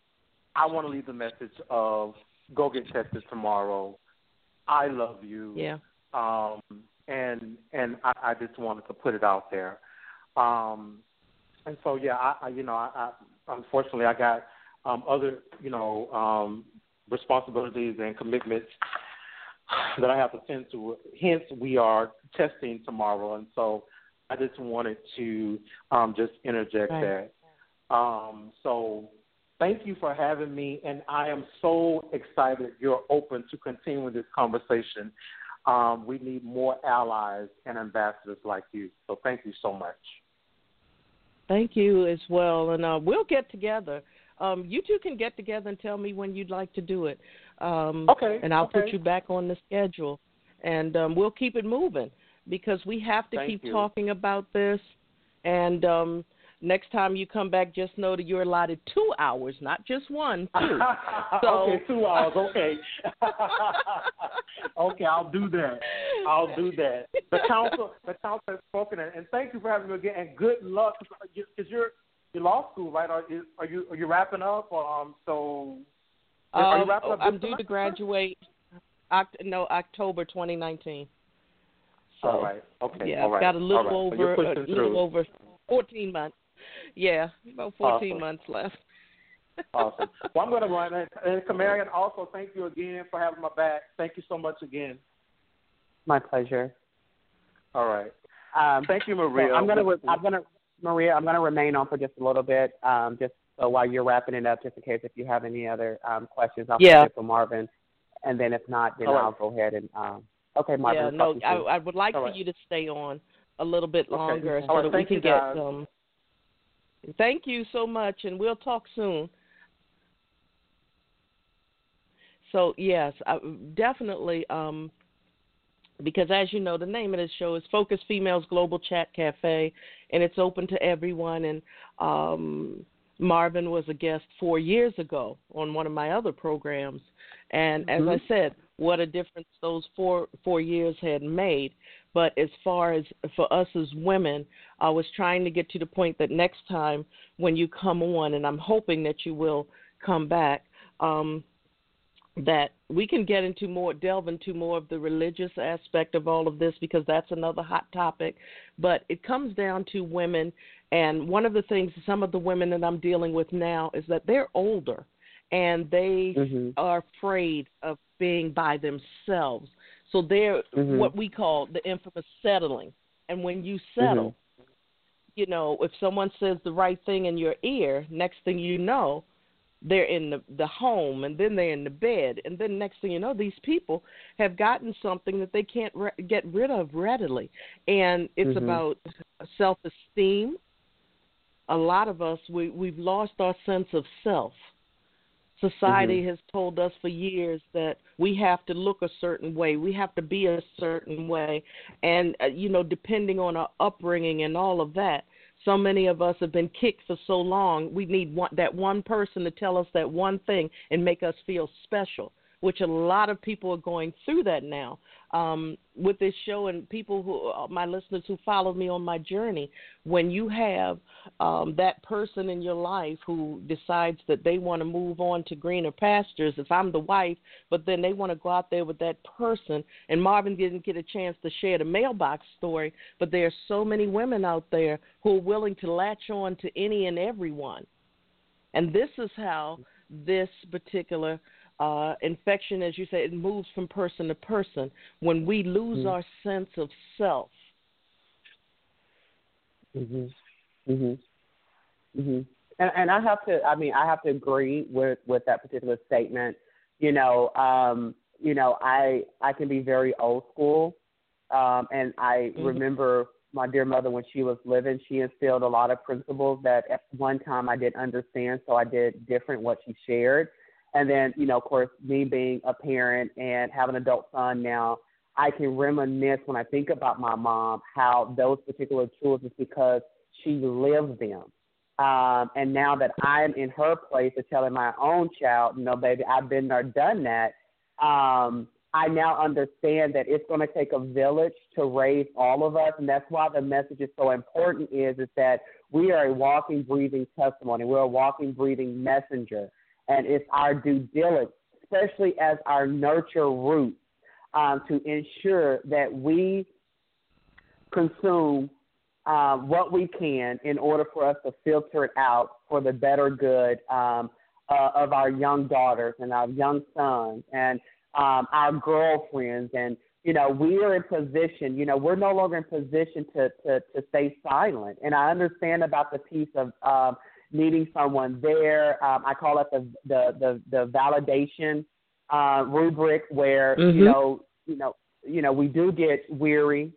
I want to leave the message of go get tested tomorrow. I love you. Yeah. Um, and and I, I just wanted to put it out there. Um, and so yeah, I, I you know I, I unfortunately I got um, other you know um, responsibilities and commitments that I have to tend to. Hence, we are testing tomorrow, and so I just wanted to um, just interject right. that. Um, so thank you for having me, and I am so excited you're open to continuing this conversation. Um, we need more allies and ambassadors like you. So thank you so much. Thank you as well, and uh, we'll get together. Um, you two can get together and tell me when you'd like to do it. Um, okay. And I'll okay. put you back on the schedule, and um, we'll keep it moving because we have to Thank keep you. talking about this. And um, next time you come back, just know that you're allotted two hours, not just one. Two. so, okay, two hours. Okay. okay, I'll do that. I'll do that. The council, the council has spoken, and thank you for having me again. And good luck, because you're your law school, right? Are you are you are you wrapping up? Or, um, so are you um, wrapping up? I'm due to graduate. Oct- no, October 2019. So, all right. Okay. Yeah, all right. I've got a little right. over so a little over 14 months. Yeah, about 14 awesome. months left. awesome. Well, I'm going to run. And Carmarion, also thank you again for having my back. Thank you so much again. My pleasure. All right. Um, thank you, Maria. So I'm going to I'm going to Maria. I'm going to remain on for just a little bit, um, just so while you're wrapping it up, just in case if you have any other um, questions, I'll yeah. for Marvin, and then if not, then right. I'll go ahead and um, okay, Marvin. Yeah, no, I, I, would like All for right. you to stay on a little bit longer okay. so right, that we can get guys. some. Thank you so much, and we'll talk soon. So yes, I, definitely. Um, because as you know, the name of this show is Focus Females Global Chat Cafe, and it's open to everyone. And um, Marvin was a guest four years ago on one of my other programs, and mm-hmm. as I said, what a difference those four four years had made. But as far as for us as women, I was trying to get to the point that next time when you come on, and I'm hoping that you will come back. Um, that we can get into more, delve into more of the religious aspect of all of this because that's another hot topic. But it comes down to women, and one of the things, some of the women that I'm dealing with now is that they're older and they mm-hmm. are afraid of being by themselves. So they're mm-hmm. what we call the infamous settling. And when you settle, mm-hmm. you know, if someone says the right thing in your ear, next thing you know, they're in the the home and then they're in the bed and then next thing you know these people have gotten something that they can't re- get rid of readily and it's mm-hmm. about self esteem a lot of us we we've lost our sense of self society mm-hmm. has told us for years that we have to look a certain way we have to be a certain way and uh, you know depending on our upbringing and all of that so many of us have been kicked for so long. We need one, that one person to tell us that one thing and make us feel special, which a lot of people are going through that now um, with this show and people who, uh, my listeners who follow me on my journey. When you have um, that person in your life who decides that they want to move on to greener pastures, if I'm the wife, but then they want to go out there with that person, and Marvin didn't get a chance to share the mailbox story, but there are so many women out there who are willing to latch on to any and everyone. And this is how this particular uh, infection, as you say, it moves from person to person. When we lose mm-hmm. our sense of self. Mhm. Mhm. Mhm. And and I have to. I mean, I have to agree with with that particular statement. You know, um, you know, I I can be very old school, um, and I mm-hmm. remember my dear mother when she was living. She instilled a lot of principles that at one time I didn't understand, so I did different what she shared. And then, you know, of course, me being a parent and have an adult son now, I can reminisce when I think about my mom how those particular tools is because she lived them. Um, and now that I'm in her place of telling my own child, know, baby, I've been there, done that. Um, I now understand that it's going to take a village to raise all of us, and that's why the message is so important. Is is that we are a walking, breathing testimony. We're a walking, breathing messenger and it's our due diligence, especially as our nurture roots, um, to ensure that we consume uh, what we can in order for us to filter it out for the better good um, uh, of our young daughters and our young sons. And um, our girlfriends, and you know, we are in position. You know, we're no longer in position to to to stay silent. And I understand about the piece of um, needing someone there. Um, I call it the the the, the validation uh, rubric, where mm-hmm. you know, you know, you know, we do get weary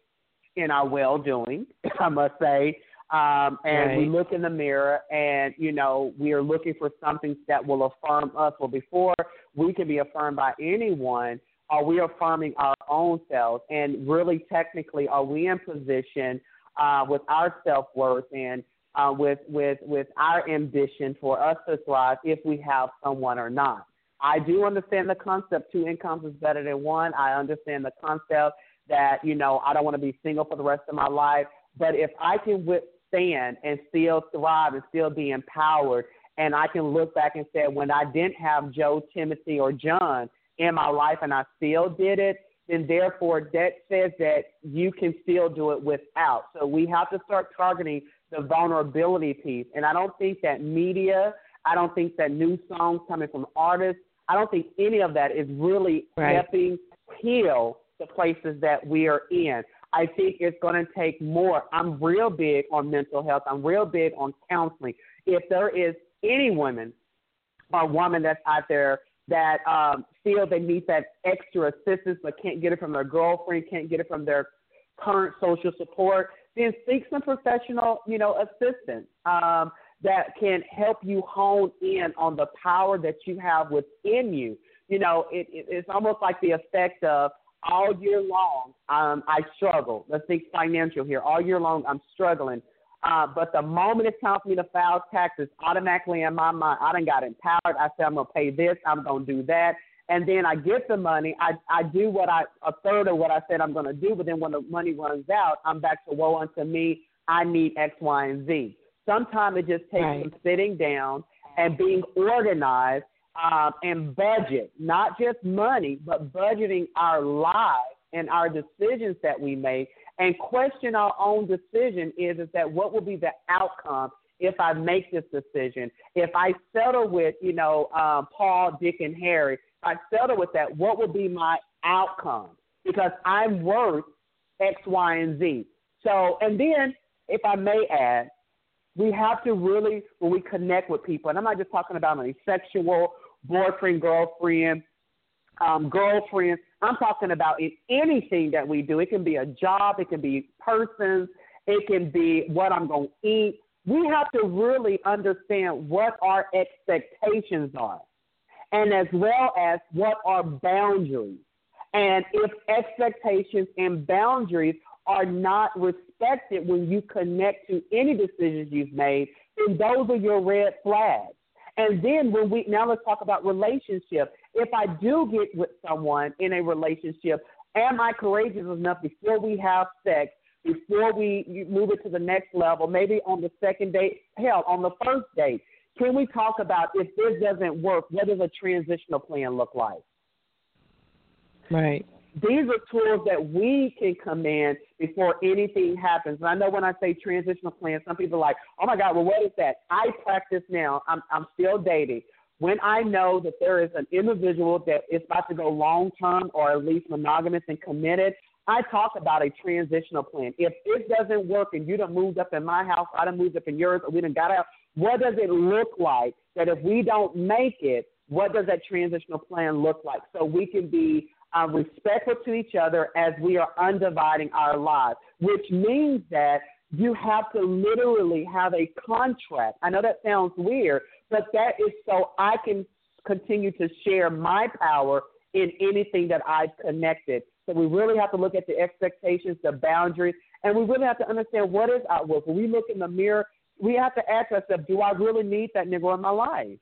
in our well doing. I must say. Um, and right. we look in the mirror and, you know, we are looking for something that will affirm us. Well, before we can be affirmed by anyone, are we affirming our own selves? And really, technically, are we in position uh, with our self worth and uh, with with with our ambition for us to thrive if we have someone or not? I do understand the concept two incomes is better than one. I understand the concept that you know I don't want to be single for the rest of my life. But if I can withstand and still thrive and still be empowered, and I can look back and say when I didn't have Joe, Timothy, or John, in my life and I still did it, then therefore that says that you can still do it without. So we have to start targeting the vulnerability piece. And I don't think that media, I don't think that new songs coming from artists, I don't think any of that is really right. helping heal the places that we are in. I think it's going to take more. I'm real big on mental health. I'm real big on counseling. If there is any woman or woman that's out there that um, feel they need that extra assistance but can't get it from their girlfriend, can't get it from their current social support, then seek some professional, you know, assistance um, that can help you hone in on the power that you have within you. You know, it, it, it's almost like the effect of all year long, um, I struggle. Let's think financial here. All year long, I'm struggling. Uh, but the moment it's time for me to file taxes, automatically in my mind, I done got empowered. I said, I'm to pay this, I'm to do that. And then I get the money. I, I do what I, a third of what I said I'm going to do. But then when the money runs out, I'm back to woe unto me. I need X, Y, and Z. Sometimes it just takes right. some sitting down and being organized um, and budget, not just money, but budgeting our lives and our decisions that we make and question our own decision is, is that what will be the outcome if I make this decision? If I settle with, you know, um, Paul, Dick, and Harry, I settle with that, what will be my outcome? Because I'm worth X, Y, and Z. So, and then, if I may add, we have to really, when we connect with people, and I'm not just talking about a sexual boyfriend, girlfriend, um, girlfriends. I'm talking about in anything that we do. It can be a job, it can be persons, it can be what I'm going to eat. We have to really understand what our expectations are, and as well as what are boundaries. And if expectations and boundaries are not respected when you connect to any decisions you've made, then those are your red flags. And then when we now let's talk about relationship. If I do get with someone in a relationship, am I courageous enough before we have sex, before we move it to the next level, maybe on the second date, hell, on the first date? Can we talk about if this doesn't work, what does a transitional plan look like? Right. These are tools that we can command before anything happens. And I know when I say transitional plan, some people are like, oh my God, well, what is that? I practice now. I'm, I'm still dating. When I know that there is an individual that is about to go long term or at least monogamous and committed, I talk about a transitional plan. If it doesn't work and you done moved up in my house, I done moved up in yours, or we done got out, what does it look like that if we don't make it, what does that transitional plan look like? So we can be uh, respectful to each other as we are undividing our lives, which means that you have to literally have a contract. I know that sounds weird, but that is so I can continue to share my power in anything that I've connected. So we really have to look at the expectations, the boundaries, and we really have to understand what is our work. When we look in the mirror, we have to ask ourselves, do I really need that nigga in my life?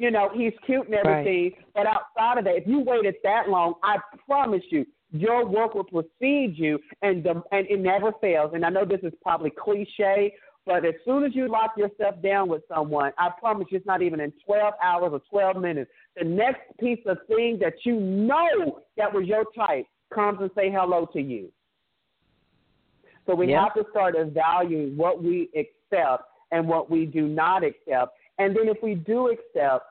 you know, he's cute and everything. Right. But outside of that, if you waited that long, I promise you, your work will precede you, and the, and it never fails. And I know this is probably cliche, but as soon as you lock yourself down with someone, I promise you, it's not even in 12 hours or 12 minutes. The next piece of thing that you know that was your type comes and say hello to you. So we have to start evaluating what we accept and what we do not accept. And then if we do accept,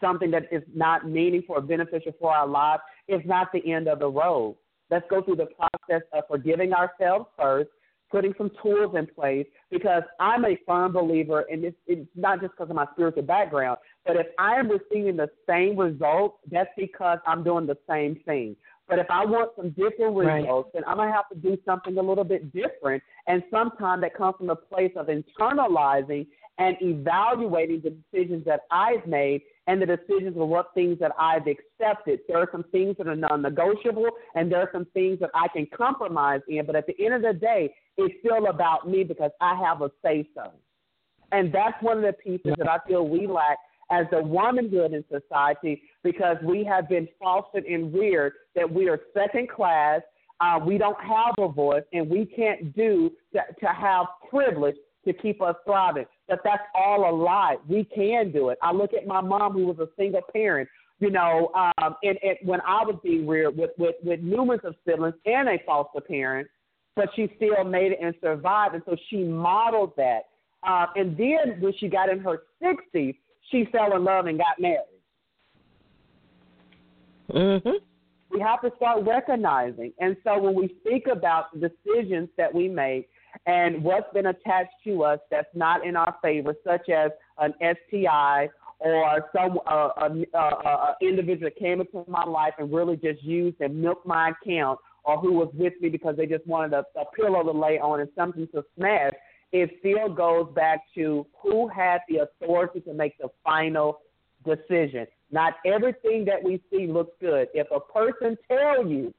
something that is not meaningful or beneficial for our lives, it's not the end of the road. Let's go through the process of forgiving ourselves first, putting some tools in place, because I'm a firm believer, and it's, it's not just because of my spiritual background, but if I am receiving the same results, that's because I'm doing the same thing. But if I want some different results, right. then I'm gonna have to do something a little bit different. And sometimes that comes from a place of internalizing and evaluating the decisions that I've made and the decisions of what things that I've accepted. There are some things that are non negotiable and there are some things that I can compromise in, but at the end of the day, it's still about me because I have a say so. And that's one of the pieces that I feel we lack as a womanhood in society because we have been fostered and reared that we are second class, uh, we don't have a voice, and we can't do to, to have privilege to keep us thriving. But that's all a lie. We can do it. I look at my mom, who was a single parent, you know, um, and, and when I was being reared with, with, with numerous of siblings and a foster parent, but she still made it and survived. And so she modeled that. Uh, and then when she got in her 60s, she fell in love and got married. Mm-hmm. We have to start recognizing. And so when we speak about the decisions that we make, and what's been attached to us that's not in our favor, such as an STI or some uh, uh, uh, individual that came into my life and really just used and milked my account, or who was with me because they just wanted a, a pillow to lay on and something to smash. It still goes back to who had the authority to make the final decision. Not everything that we see looks good. If a person tells you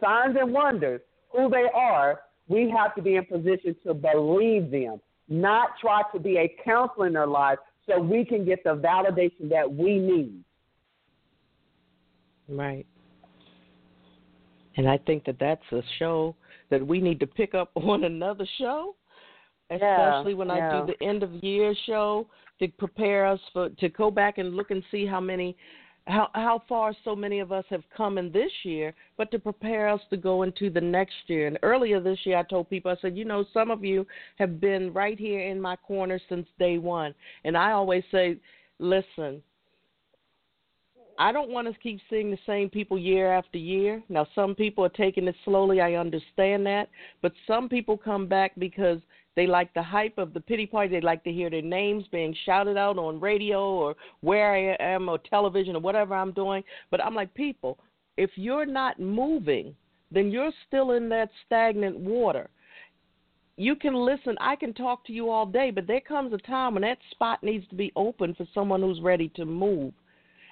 signs and wonders who they are, we have to be in position to believe them, not try to be a counselor in their life so we can get the validation that we need. Right. And I think that that's a show that we need to pick up on another show, especially yeah, when yeah. I do the end of year show to prepare us for to go back and look and see how many how how far so many of us have come in this year, but to prepare us to go into the next year. And earlier this year, I told people, I said, you know, some of you have been right here in my corner since day one, and I always say, listen. I don't want to keep seeing the same people year after year. Now, some people are taking it slowly. I understand that. But some people come back because they like the hype of the pity party. They like to hear their names being shouted out on radio or where I am or television or whatever I'm doing. But I'm like, people, if you're not moving, then you're still in that stagnant water. You can listen. I can talk to you all day, but there comes a time when that spot needs to be open for someone who's ready to move.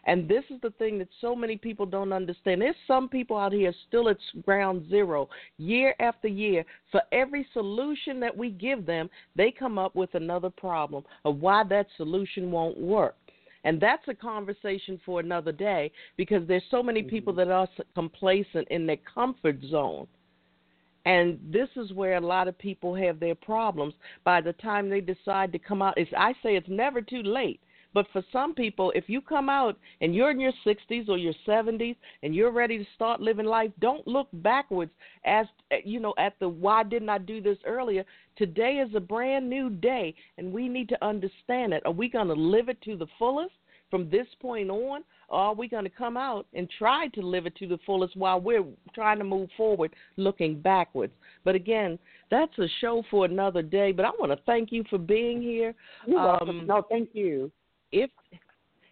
And this is the thing that so many people don't understand. There's some people out here still at ground zero, year after year. For every solution that we give them, they come up with another problem of why that solution won't work. And that's a conversation for another day because there's so many people mm-hmm. that are complacent in their comfort zone. And this is where a lot of people have their problems. By the time they decide to come out, it's, I say it's never too late but for some people, if you come out and you're in your 60s or your 70s and you're ready to start living life, don't look backwards as you know at the why didn't I do this earlier? Today is a brand new day and we need to understand it. Are we going to live it to the fullest from this point on? Or are we going to come out and try to live it to the fullest while we're trying to move forward looking backwards? But again, that's a show for another day. But I want to thank you for being here. You're um, welcome. No, thank you if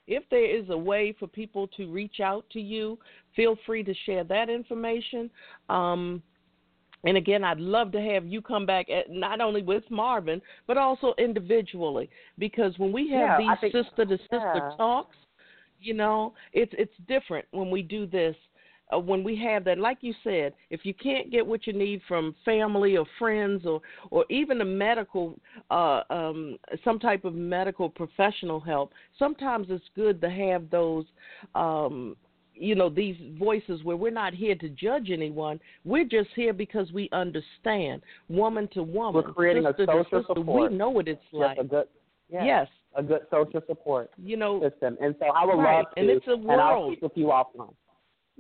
if there is a way for people to reach out to you, feel free to share that information. Um, and again, I'd love to have you come back at, not only with Marvin, but also individually, because when we have yeah, these sister to sister yeah. talks, you know, it's it's different when we do this uh, when we have that, like you said, if you can't get what you need from family or friends or or even a medical, uh, um, some type of medical professional help, sometimes it's good to have those. Um, you know these voices where we're not here to judge anyone. We're just here because we understand woman to woman we're creating sister a social sister, support. we know what it's like a good, yeah, yes. a good social support you know system. And so i would right. love to and it's a world and i'll speak with you offline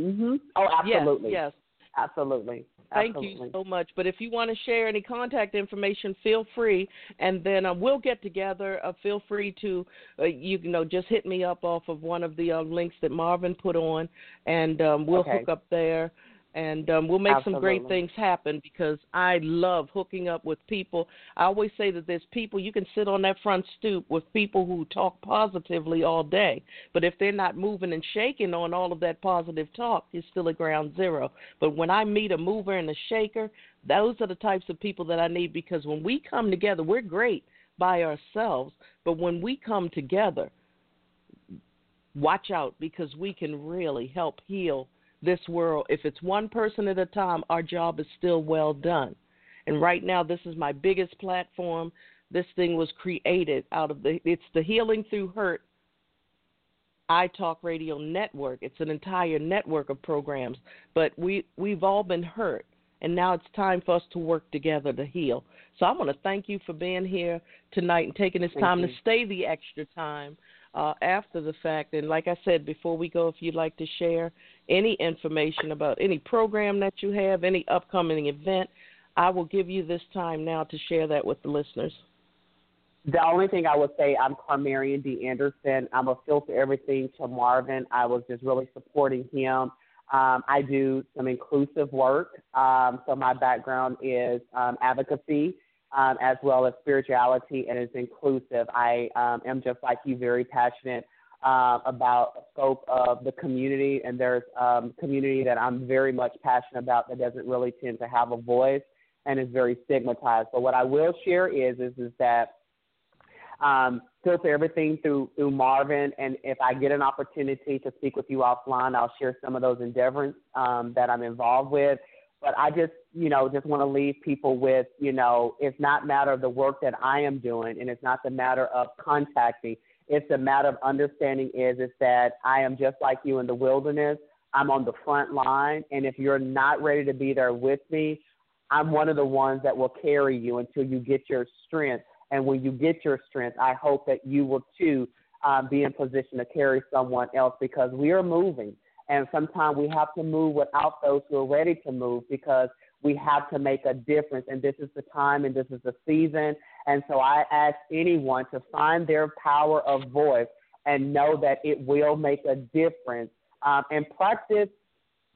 Mm-hmm. Oh, absolutely. Yes, yes. Absolutely. Thank Absolutely. you so much. But if you want to share any contact information, feel free, and then uh, we'll get together. Uh, feel free to, uh, you know, just hit me up off of one of the uh, links that Marvin put on, and um, we'll okay. hook up there and um, we'll make Absolutely. some great things happen because I love hooking up with people. I always say that there's people you can sit on that front stoop with people who talk positively all day, but if they're not moving and shaking on all of that positive talk, you're still at ground zero. But when I meet a mover and a shaker, those are the types of people that I need because when we come together, we're great by ourselves, but when we come together, watch out because we can really help heal this world. If it's one person at a time, our job is still well done. And right now, this is my biggest platform. This thing was created out of the, it's the Healing Through Hurt iTalk Radio Network. It's an entire network of programs, but we, we've all been hurt. And now it's time for us to work together to heal. So I want to thank you for being here tonight and taking this Thank time you. to stay the extra time uh, after the fact. And like I said, before we go, if you'd like to share any information about any program that you have, any upcoming event, I will give you this time now to share that with the listeners. The only thing I would say, I'm Carmarion D. Anderson. I'm a filter everything to Marvin. I was just really supporting him. Um, I do some inclusive work. Um, so my background is um, advocacy um, as well as spirituality, and is inclusive. I um, am just like you, very passionate uh, about the scope of the community, and there's um, community that I'm very much passionate about that doesn't really tend to have a voice and is very stigmatized. But what I will share is is is that um, filter everything through through Marvin, and if I get an opportunity to speak with you offline, I'll share some of those endeavors um, that I'm involved with. But I just, you know, just want to leave people with, you know, it's not matter of the work that I am doing, and it's not the matter of contacting. It's a matter of understanding is is that I am just like you in the wilderness. I'm on the front line, and if you're not ready to be there with me, I'm one of the ones that will carry you until you get your strength. And when you get your strength, I hope that you will too um, be in position to carry someone else because we are moving. And sometimes we have to move without those who are ready to move because we have to make a difference. And this is the time and this is the season. And so I ask anyone to find their power of voice and know that it will make a difference. Um, and practice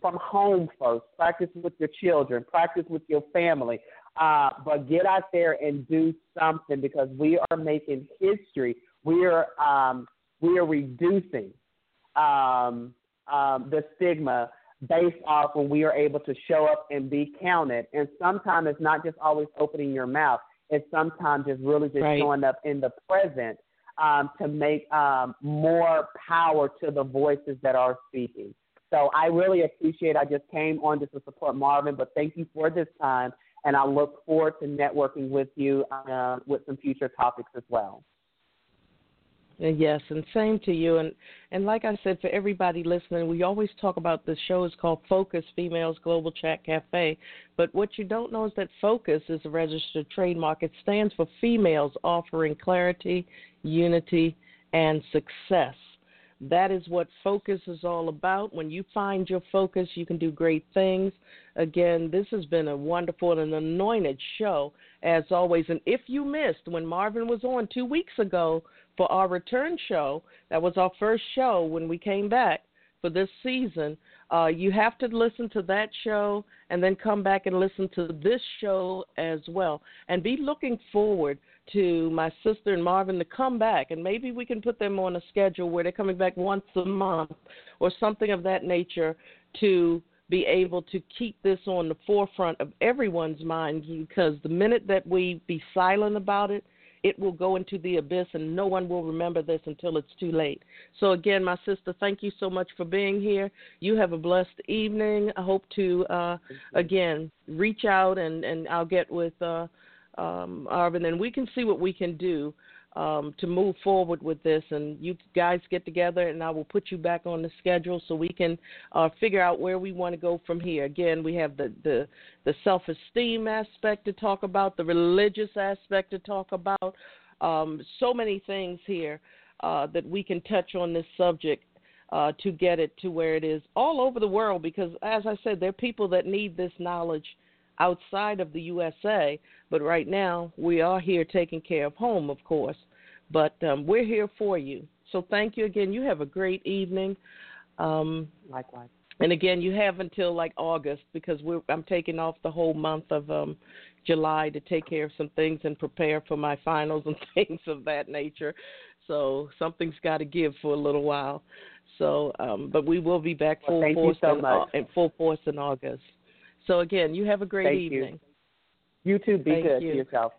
from home first. Practice with your children. Practice with your family. Uh, but get out there and do something because we are making history. We are um, we are reducing um, um, the stigma based off when we are able to show up and be counted. And sometimes it's not just always opening your mouth. It's sometimes just really just Right. showing up in the present um, to make um, more power to the voices that are speaking. So I really appreciate. I just came on just to support Marvin, but thank you for this time, and I look forward to networking with you uh, with some future topics as well. Yes, and same to you. And and like I said, for everybody listening, we always talk about the show is called Focus Females Global Chat Cafe. But what you don't know is that Focus is a registered trademark. It stands for females offering clarity, unity, and success. That is what focus is all about. When you find your focus, you can do great things. Again, this has been a wonderful and anointed show, as always. And if you missed when Marvin was on two weeks ago for our return show, that was our first show when we came back for this season. Uh, you have to listen to that show and then come back and listen to this show as well. And be looking forward to my sister and Marvin to come back, and maybe we can put them on a schedule where they're coming back once a month or something of that nature to be able to keep this on the forefront of everyone's mind because the minute that we be silent about it, it will go into the abyss and no one will remember this until it's too late. So, again, my sister, thank you so much for being here. You have a blessed evening. I hope to, uh, again, reach out and, and I'll get with uh, um, Arvin and we can see what we can do um, to move forward with this. And you guys get together, and I will put you back on the schedule so we can uh, figure out where we want to go from here. Again, we have the the, the self esteem aspect to talk about, the religious aspect to talk about. Um, so many things here uh, that we can touch on this subject. uh, to get it to where it is all over the world. Because, as I said, there are people that need this knowledge outside of the USA. But right now, we are here taking care of home, of course. But um, we're here for you. So thank you again. You have a great evening. Um, Likewise. And again, you have until like August because we're, I'm taking off the whole month of um, July to take care of some things and prepare for my finals and things of that nature. So something's got to give for a little while. So, um, but we will be back full well, force so in, in, full force in August. So again, you have a great thank evening. You. you too. Be thank good you. to yourself.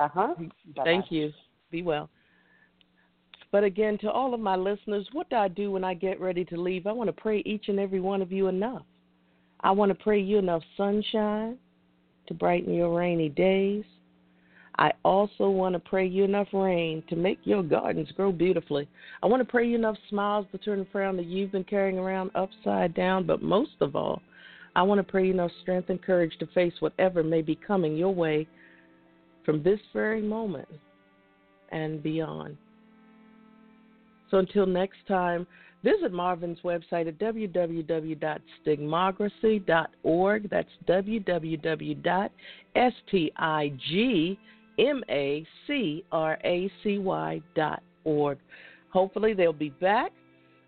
Uh huh. Thank you. Be well. But again, to all of my listeners, what do I do when I get ready to leave? I want to pray each and every one of you enough. I want to pray you enough sunshine to brighten your rainy days. I also want to pray you enough rain to make your gardens grow beautifully. I want to pray you enough smiles to turn the frown that you've been carrying around upside down. But most of all, I want to pray you enough strength and courage to face whatever may be coming your way from this very moment and beyond. So until next time, visit Marvin's website at www.stigmocracy.org. That's www.stigmocracy.org. Hopefully, they'll be back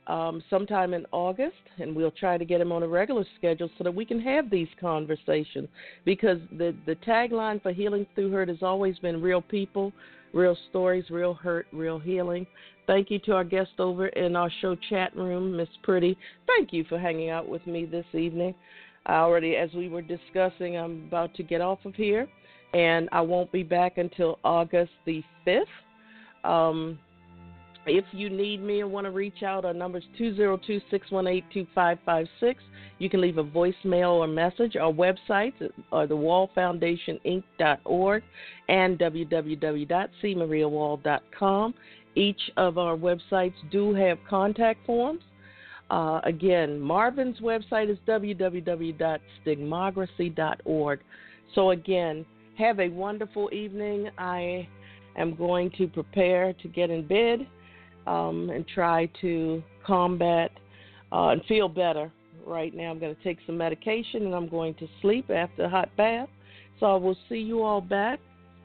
um, sometime in August, and we'll try to get them on a regular schedule so that we can have these conversations. Because the the tagline for Healing Through Hurt has always been real people, real stories, real hurt, real healing. Thank you to our guest over in our show chat room, Miss Pretty. Thank you for hanging out with me this evening. I already, as we were discussing, I'm about to get off of here, and I won't be back until August the 5th. Um, if you need me and want to reach out, our number is 202 618 2556. You can leave a voicemail or message. Our websites are thewallfoundationinc.org and www.cmariawall.com. Each of our websites do have contact forms. Uh, again, Marvin's website is www.stigmocracy.org. So, again, have a wonderful evening. I am going to prepare to get in bed um, and try to combat uh, and feel better. Right now, I'm going to take some medication and I'm going to sleep after a hot bath. So, I will see you all back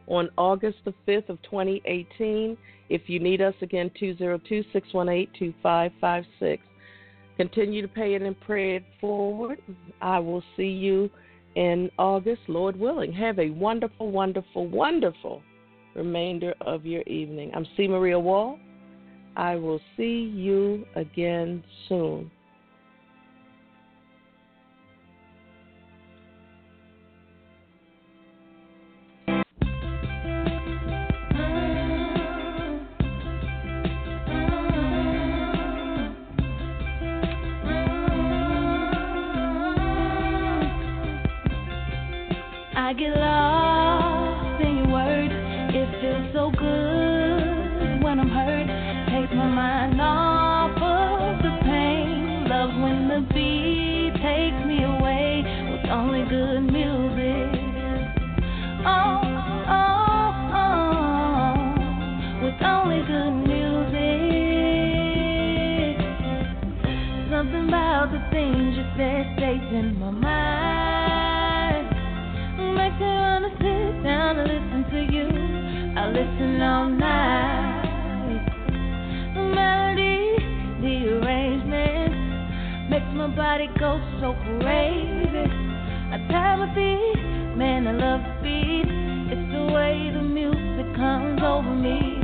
on August the 5th of 2018. If you need us again, 202 618 2556. Continue to pay it and pray it forward. I will see you in August, Lord willing. Have a wonderful, wonderful, wonderful remainder of your evening. I'm C. Maria Wall. I will see you again soon. Body goes so crazy. I tap feet, man, I love the beat. It's the way the music comes over me.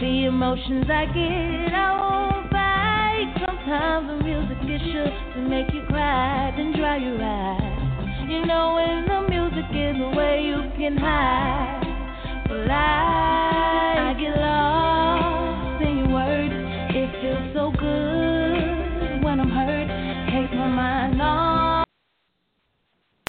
The emotions I get, I won't fight. Sometimes the music is sure to make you cry, then dry your eyes. You know when the music is the way you can hide. But I